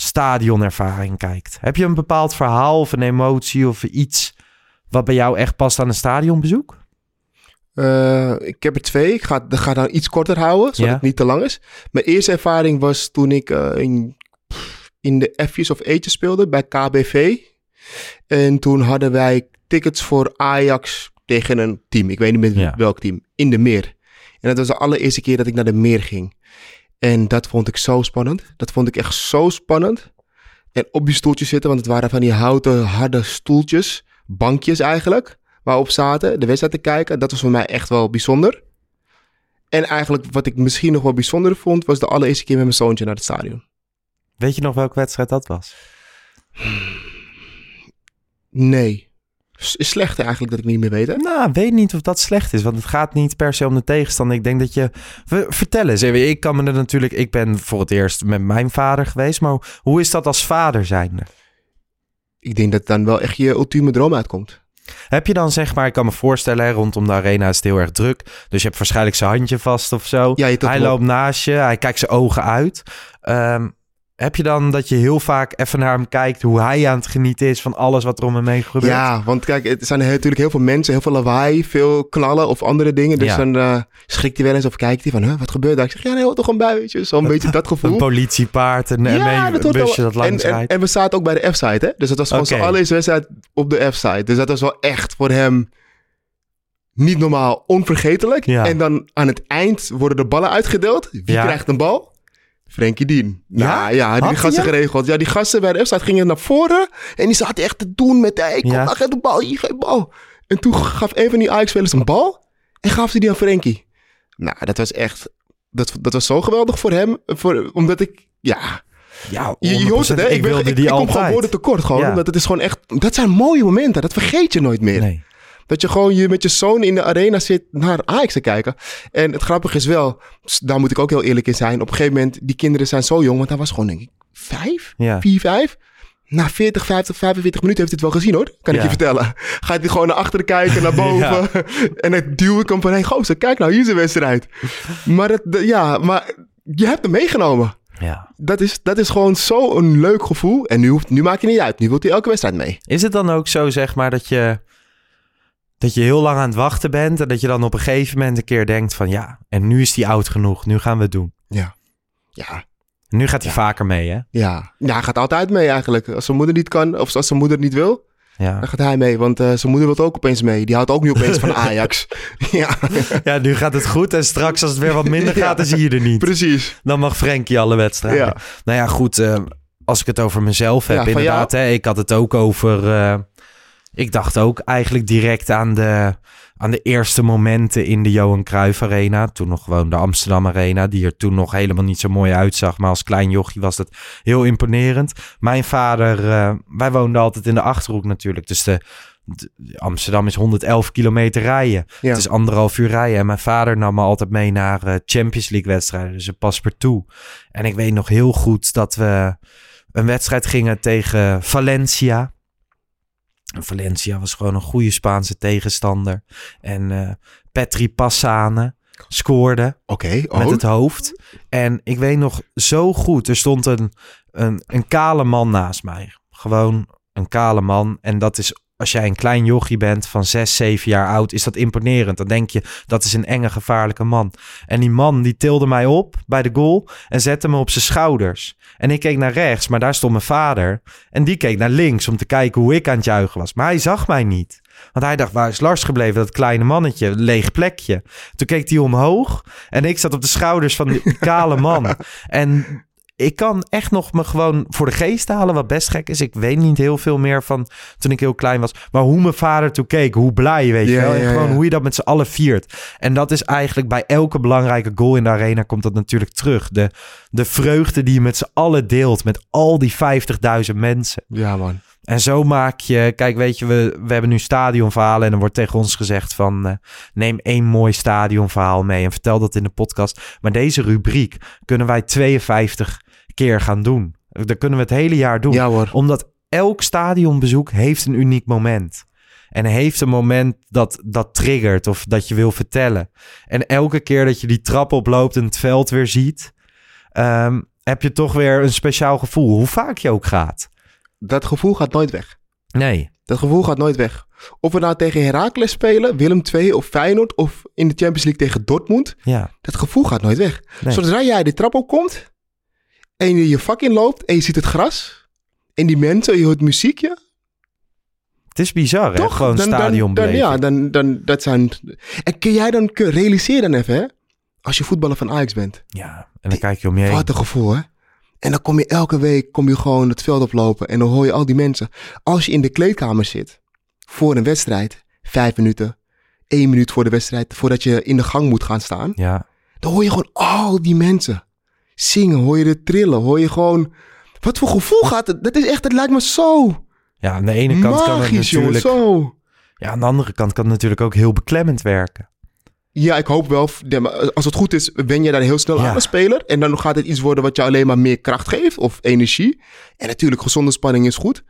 stadionervaring kijkt. Heb je een bepaald verhaal of een emotie of iets... wat bij jou echt past aan een stadionbezoek? Eh, ik heb er twee. Ik ga, ga dan iets korter houden, zodat Ja. het niet te lang is. Mijn eerste ervaring was toen ik eh, in, in de F's of E'tjes speelde bij KBV. En toen hadden wij tickets voor Ajax tegen een team. Ik weet niet meer Ja. welk team. In de Meer. En dat was de allereerste keer dat ik naar de Meer ging. En dat vond ik zo spannend. Dat vond ik echt zo spannend. En op die stoeltjes zitten, want het waren van die houten harde stoeltjes. Bankjes eigenlijk waarop zaten, de wedstrijd te kijken. Dat was voor mij echt wel bijzonder. En eigenlijk wat ik misschien nog wel bijzonder vond, was de allereerste keer met mijn zoontje naar het stadion. Weet je nog welke wedstrijd dat was? Nee. Is slechter eigenlijk dat ik niet meer weet, hè? Nou, weet niet of dat slecht is, want het gaat niet per se om de tegenstander. Ik denk dat je... V- Vertel eens, even, ik kan me er natuurlijk... Ik ben voor het eerst met mijn vader geweest, maar hoe is dat als vader zijnde? Ik denk dat dan wel echt je ultieme droom uitkomt. Heb je dan zeg maar, ik kan me voorstellen, hè, rondom de arena is het heel erg druk. Dus je hebt waarschijnlijk zijn handje vast of zo. Ja, hij op. loopt naast je, hij kijkt zijn ogen uit. Ehm, heb je dan dat je heel vaak even naar hem kijkt, hoe hij aan het genieten is van alles wat er om hem heen gebeurt? Ja, want kijk, het zijn natuurlijk heel veel mensen, heel veel lawaai, veel knallen of andere dingen. Dus Ja. dan eh, schrikt hij wel eens of kijkt hij van, huh, wat gebeurt daar? Ik zeg, ja, nee, toch een buitje. Zo'n beetje dat gevoel. Een politiepaard en, en Ja, een dat hoort busje dat langs en, en, we zaten ook bij de F-site, hè? Dus dat was gewoon Oké. zijn allereerste wedstrijd op de F-site. Dus dat was wel echt voor hem niet normaal onvergetelijk. Ja. En dan aan het eind worden de ballen uitgedeeld. Wie Ja. krijgt een bal? Frenkie Dien. Ja? Nou ja, die gasten geregeld. Ja, die gasten bij de F-site gingen naar voren. En die zaten echt te doen met, hey, kom Ja. nou, geef de bal, hier, geef de bal. En toen gaf een van die Ajax-spelers een bal. En gaf ze die aan Frenkie. Nou, dat was echt... Dat, dat was zo geweldig voor hem. Voor, omdat ik... Ja, Ja, je, je hoort het, hè? 100%. Ik, ben- wilde ik, die ik kom altijd. gewoon woorden tekort. Gewoon, Ja. omdat het is gewoon echt... Dat zijn mooie momenten. Dat vergeet je nooit meer. Nee. Dat je gewoon je, met je zoon in de arena zit naar Ajax te kijken. En het grappige is wel... Daar moet ik ook heel eerlijk in zijn. Op een gegeven moment... Die kinderen zijn zo jong. Want hij was gewoon, denk ik, vijf? Ja. Vier, vijf? Na 40, 50, 45 minuten heeft hij het wel gezien, hoor. Kan ik Ja. je vertellen. Gaat hij gewoon naar achteren kijken, naar boven. En dan duw ik hem van... Hey, gozer, kijk nou, hier is de wedstrijd. Maar, het, de- ja, maar je hebt hem meegenomen. Ja. Dat is, dat is gewoon zo'n leuk gevoel. En nu, hoeft, nu maakt hij niet uit. Nu wilt hij elke wedstrijd mee. Is het dan ook zo, zeg maar, dat je, dat je heel lang aan het wachten bent... en dat je dan op een gegeven moment een keer denkt van... ja, en nu is hij oud genoeg, nu gaan we het doen. Ja. Ja. En nu gaat hij vaker mee, hè? Ja. ja, hij gaat altijd mee eigenlijk. Als zijn moeder niet kan, of als zijn moeder niet wil, Ja, dan gaat hij mee. Want eh, zijn moeder wil ook opeens mee. Die houdt ook nu opeens van Ajax. ja, ja nu gaat het goed en straks als het weer wat minder Ja. gaat... dan zie je er niet. precies. Dan mag Frenkie alle wedstrijden. Ja. Nou ja, goed. eh, als ik het over mezelf heb, inderdaad. Hè, ik had het ook over... eh, ik dacht ook eigenlijk direct aan de, aan de eerste momenten in de Johan Cruijff Arena. Toen nog gewoon de Amsterdam Arena, die er toen nog helemaal niet zo mooi uitzag. Maar als klein jochie was dat heel imponerend. Mijn vader, eh, wij woonden altijd in de Achterhoek natuurlijk. Dus de, de- Amsterdam is 111 kilometer rijden. Ja. Het is anderhalf uur rijden. En mijn vader nam me altijd mee naar eh, Champions League wedstrijden. Dus een paspartout. En ik weet nog heel goed dat we een wedstrijd gingen tegen Valencia. En Valencia was gewoon een goede Spaanse tegenstander. En eh Petri Passane scoorde Oké, oh. met het hoofd. En ik weet nog zo goed, er stond een, een, een kale man naast mij. Gewoon een kale man. En dat is, als jij een klein jochie bent van 6, 7 jaar oud, is dat imponerend. Dan denk je, dat is een enge, gevaarlijke man. En die man die tilde mij op bij de goal en zette me op zijn schouders. En ik keek naar rechts, maar daar stond mijn vader. En die keek naar links om te kijken hoe ik aan het juichen was. Maar hij zag mij niet. Want hij dacht, waar is Lars gebleven? Dat kleine mannetje, leeg plekje. Toen keek hij omhoog en ik zat op de schouders van die kale man. En ik kan echt nog me gewoon voor de geest halen, wat best gek is. Ik weet niet heel veel meer van toen ik heel klein was. Maar hoe mijn vader toen keek, hoe blij, weet je Ja, wel. En ja, gewoon ja. hoe je dat met z'n allen viert. En dat is eigenlijk bij elke belangrijke goal in de arena komt dat natuurlijk terug. De, de vreugde die je met z'n allen deelt, met al die 50.000 mensen. Ja, man. En zo maak je, kijk, weet je, we, we hebben nu stadionverhalen en er wordt tegen ons gezegd van eh, neem één mooi stadionverhaal mee en vertel dat in de podcast. Maar deze rubriek kunnen wij 52 keer gaan doen. Dat kunnen we het hele jaar doen. Ja, hoor. Omdat elk stadionbezoek heeft een uniek moment. En heeft een moment dat, dat triggert of dat je wil vertellen. En elke keer dat je die trap oploopt en het veld weer ziet, ehm, heb je toch weer een speciaal gevoel. Hoe vaak je ook gaat. Dat gevoel gaat nooit weg. Nee. Dat gevoel gaat nooit weg. Of we nou tegen Heracles spelen, Willem II of Feyenoord... of in de Champions League tegen Dortmund. Ja. Dat gevoel gaat nooit weg. Nee. Zodra jij de trap opkomt... en je je vak inloopt en je ziet het gras... en die mensen, je hoort muziekje... Het is bizar, hè? Toch? Gewoon dan, dan, dan, stadionbeleving. Ja, dan, dan, dat zijn... En kun jij dan... dan even, hè? Als je voetballer van Ajax bent. Ja, en dan kijk je om je heen. Wat een gevoel, hè? En dan kom je elke week kom je gewoon het veld oplopen en dan hoor je al die mensen. Als je in de kleedkamer zit voor een wedstrijd, vijf minuten, één minuut voor de wedstrijd, voordat je in de gang moet gaan staan, Ja, dan hoor je gewoon al die mensen zingen, hoor je het trillen, hoor je gewoon. Wat voor gevoel gaat het? Dat is echt, het lijkt me zo ja, aan de ene kant kan het magisch, jongen, natuurlijk... zo. Ja, aan de andere kant kan het natuurlijk ook heel beklemmend werken. Ja, ik hoop wel. maar Als het goed is, wen je daar heel snel Ja. aan als speler. En dan gaat het iets worden wat je alleen maar meer kracht geeft of energie. En natuurlijk, gezonde spanning is goed.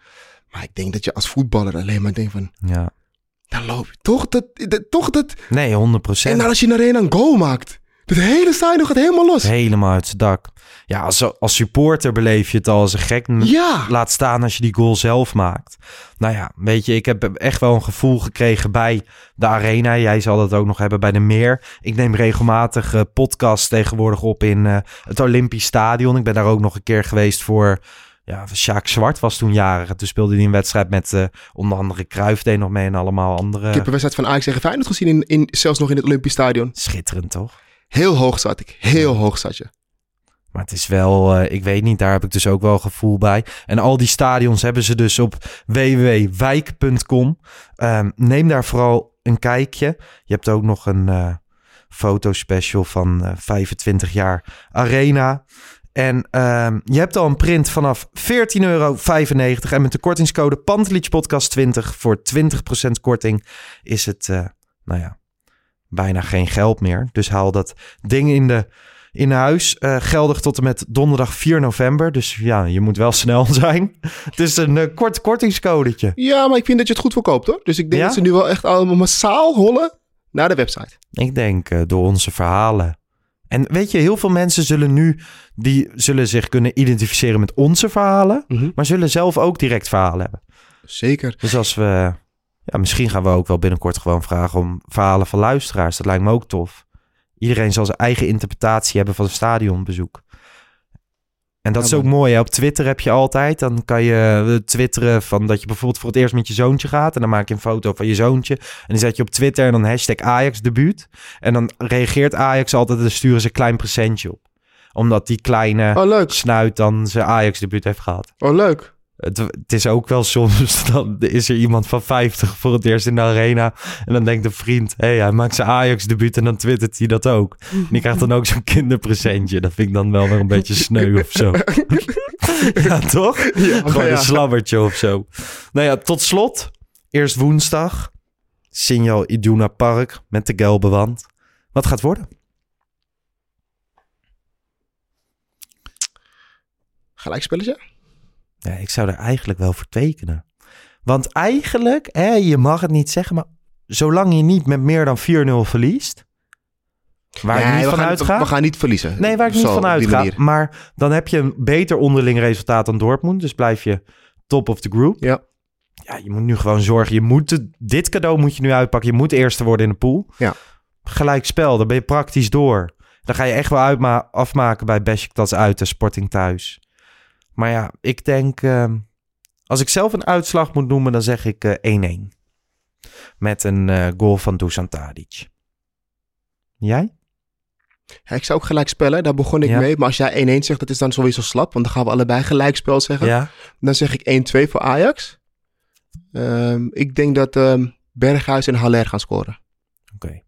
Maar ik denk dat je als voetballer alleen maar denkt van... Ja. Dan loop je toch dat... dat toch dat Nee, 100% en dan als je naar een een goal maakt. Het hele stadion gaat helemaal los. Helemaal uit zijn dak. Ja, als, als supporter beleef je het al als een gek. Ja. Laat staan als je die goal zelf maakt. Nou ja, weet je, ik heb echt wel een gevoel gekregen bij de arena. Jij zal dat ook nog hebben bij de meer. Ik neem regelmatig eh, podcasts tegenwoordig op in eh, het Olympisch Stadion. Ik ben daar ook nog een keer geweest voor... Ja, Sjaak Zwart was toen jarig. En Toen speelde hij een wedstrijd met eh, onder andere Cruijff deed nog mee en allemaal andere... Ik heb een wedstrijd van Ajax tegen Feyenoord gezien, in, in, zelfs nog in het Olympisch Stadion. Schitterend, toch? Heel hoog zat ik. Heel hoog zat je. Maar het is wel, eh, ik weet niet, daar heb ik dus ook wel gevoel bij. En al die stadions hebben ze dus op www.wijk.com. Ehm, neem daar vooral een kijkje. Je hebt ook nog een eh fotospecial van eh, 25 jaar Arena. En ehm, je hebt al een print vanaf 14,95 euro. En met de kortingscode PantelichPodcast20 voor 20% korting is het, nou ja, bijna geen geld meer. Dus haal dat ding in de in huis. eh, geldig tot en met donderdag 4 november. Dus ja, je moet wel snel zijn. Het is een eh, kort kortingscodetje. Ja, maar ik vind dat je het goed verkoopt hoor. Dus ik denk Ja? dat ze nu wel echt allemaal massaal hollen naar de website. Ik denk eh, door onze verhalen. En weet je, heel veel mensen zullen nu... die zullen zich kunnen identificeren met onze verhalen... maar zullen zelf ook direct verhalen hebben. Zeker. Dus als we... Ja, misschien gaan we ook wel binnenkort gewoon vragen om verhalen van luisteraars. Dat lijkt me ook tof. Iedereen zal zijn eigen interpretatie hebben van een stadionbezoek. En dat Ja, is ook mooi. Hè? Op Twitter heb je altijd. Dan kan je eh, twitteren van dat je bijvoorbeeld voor het eerst met je zoontje gaat. En dan maak je een foto van je zoontje. En die zet je op Twitter en dan hashtag Ajax debuut. En dan reageert Ajax altijd en dan sturen ze een klein presentje op. Omdat die kleine Oh, leuk. snuit dan zijn Ajax debuut heeft gehad. Oh, leuk. Het, het is ook wel soms, dan is er iemand van 50 voor het eerst in de arena. En dan denkt een vriend, hé, hey, hij maakt zijn Ajax debuut en dan twittert hij dat ook. En die krijgt dan ook zo'n kinderpresentje. Dat vind ik dan wel weer een beetje sneu of zo. ja, toch? Ja, Gewoon ja. een slabbertje of zo. Nou ja, tot slot. Eerst woensdag. Signal Iduna Park met de gelbe wand. Wat gaat worden? Gelijkspelletje? Ja, ik zou er eigenlijk wel voor tekenen. Want eigenlijk, hè, je mag het niet zeggen, maar zolang je niet met meer dan 4-0 verliest, waar Nee, ik niet we van gaan, uitga. We gaan niet verliezen. Nee, waar ik niet van uitga. Maar dan heb je een beter onderling resultaat dan Dortmund. Dus blijf je top of the group. Ja. Ja, je moet nu gewoon zorgen. Je moet het- dit cadeau moet je nu uitpakken. Je moet eerste worden in de pool. Ja. Gelijk spel, dan ben je praktisch door. Dan ga je echt wel uitma- afmaken bij Besiktas uit en Sporting thuis. Maar ja, ik denk... ehm, als ik zelf een uitslag moet noemen, dan zeg ik eh, 1-1. Met een eh, goal van Dusan Tadic. Jij? Ja, ik zou ook gelijk spellen, daar begon ik Ja. mee. Maar als jij 1-1 zegt, dat is dan sowieso slap. Want dan gaan we allebei gelijkspel zeggen. Ja? Dan zeg ik 1-2 voor Ajax. Ehm, ik denk dat ehm, Berghuis en Haller gaan scoren. Oké.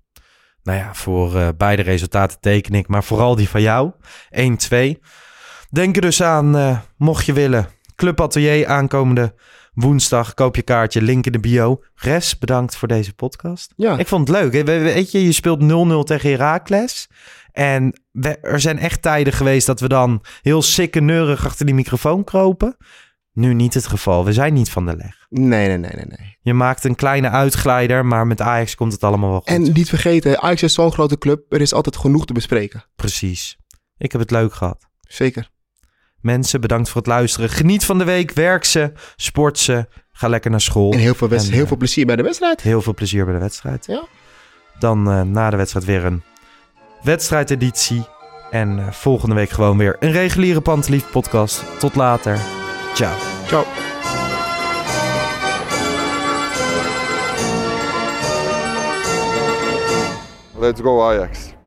Nou ja, voor eh, beide resultaten teken ik, maar vooral die van jou. 1-2. Denk er dus aan, eh, mocht je willen, Club Atelier aankomende woensdag. Koop je kaartje, link in de bio. Res, bedankt voor deze podcast. Ja. Ik vond het leuk. Weet je, je speelt 0-0 tegen Heracles. En we- er zijn echt tijden geweest dat we dan heel sikke neurig achter die microfoon kropen. Nu niet het geval. We zijn niet van de leg. Nee, nee, nee, nee, nee. Je maakt een kleine uitglijder, maar met Ajax komt het allemaal wel goed. En niet vergeten, Ajax is zo'n grote club. Er is altijd genoeg te bespreken. Precies. Ik heb het leuk gehad. Zeker. Mensen, bedankt voor het luisteren. Geniet van de week. Werk ze. Sport ze. Ga lekker naar school. En heel veel, wed- En, heel eh, veel plezier bij de wedstrijd. Heel veel plezier bij de wedstrijd. Ja. Dan eh, na de wedstrijd weer een wedstrijdeditie. En eh, volgende week gewoon weer een reguliere Pantelief podcast. Tot later. Ciao. Ciao. Let's go Ajax.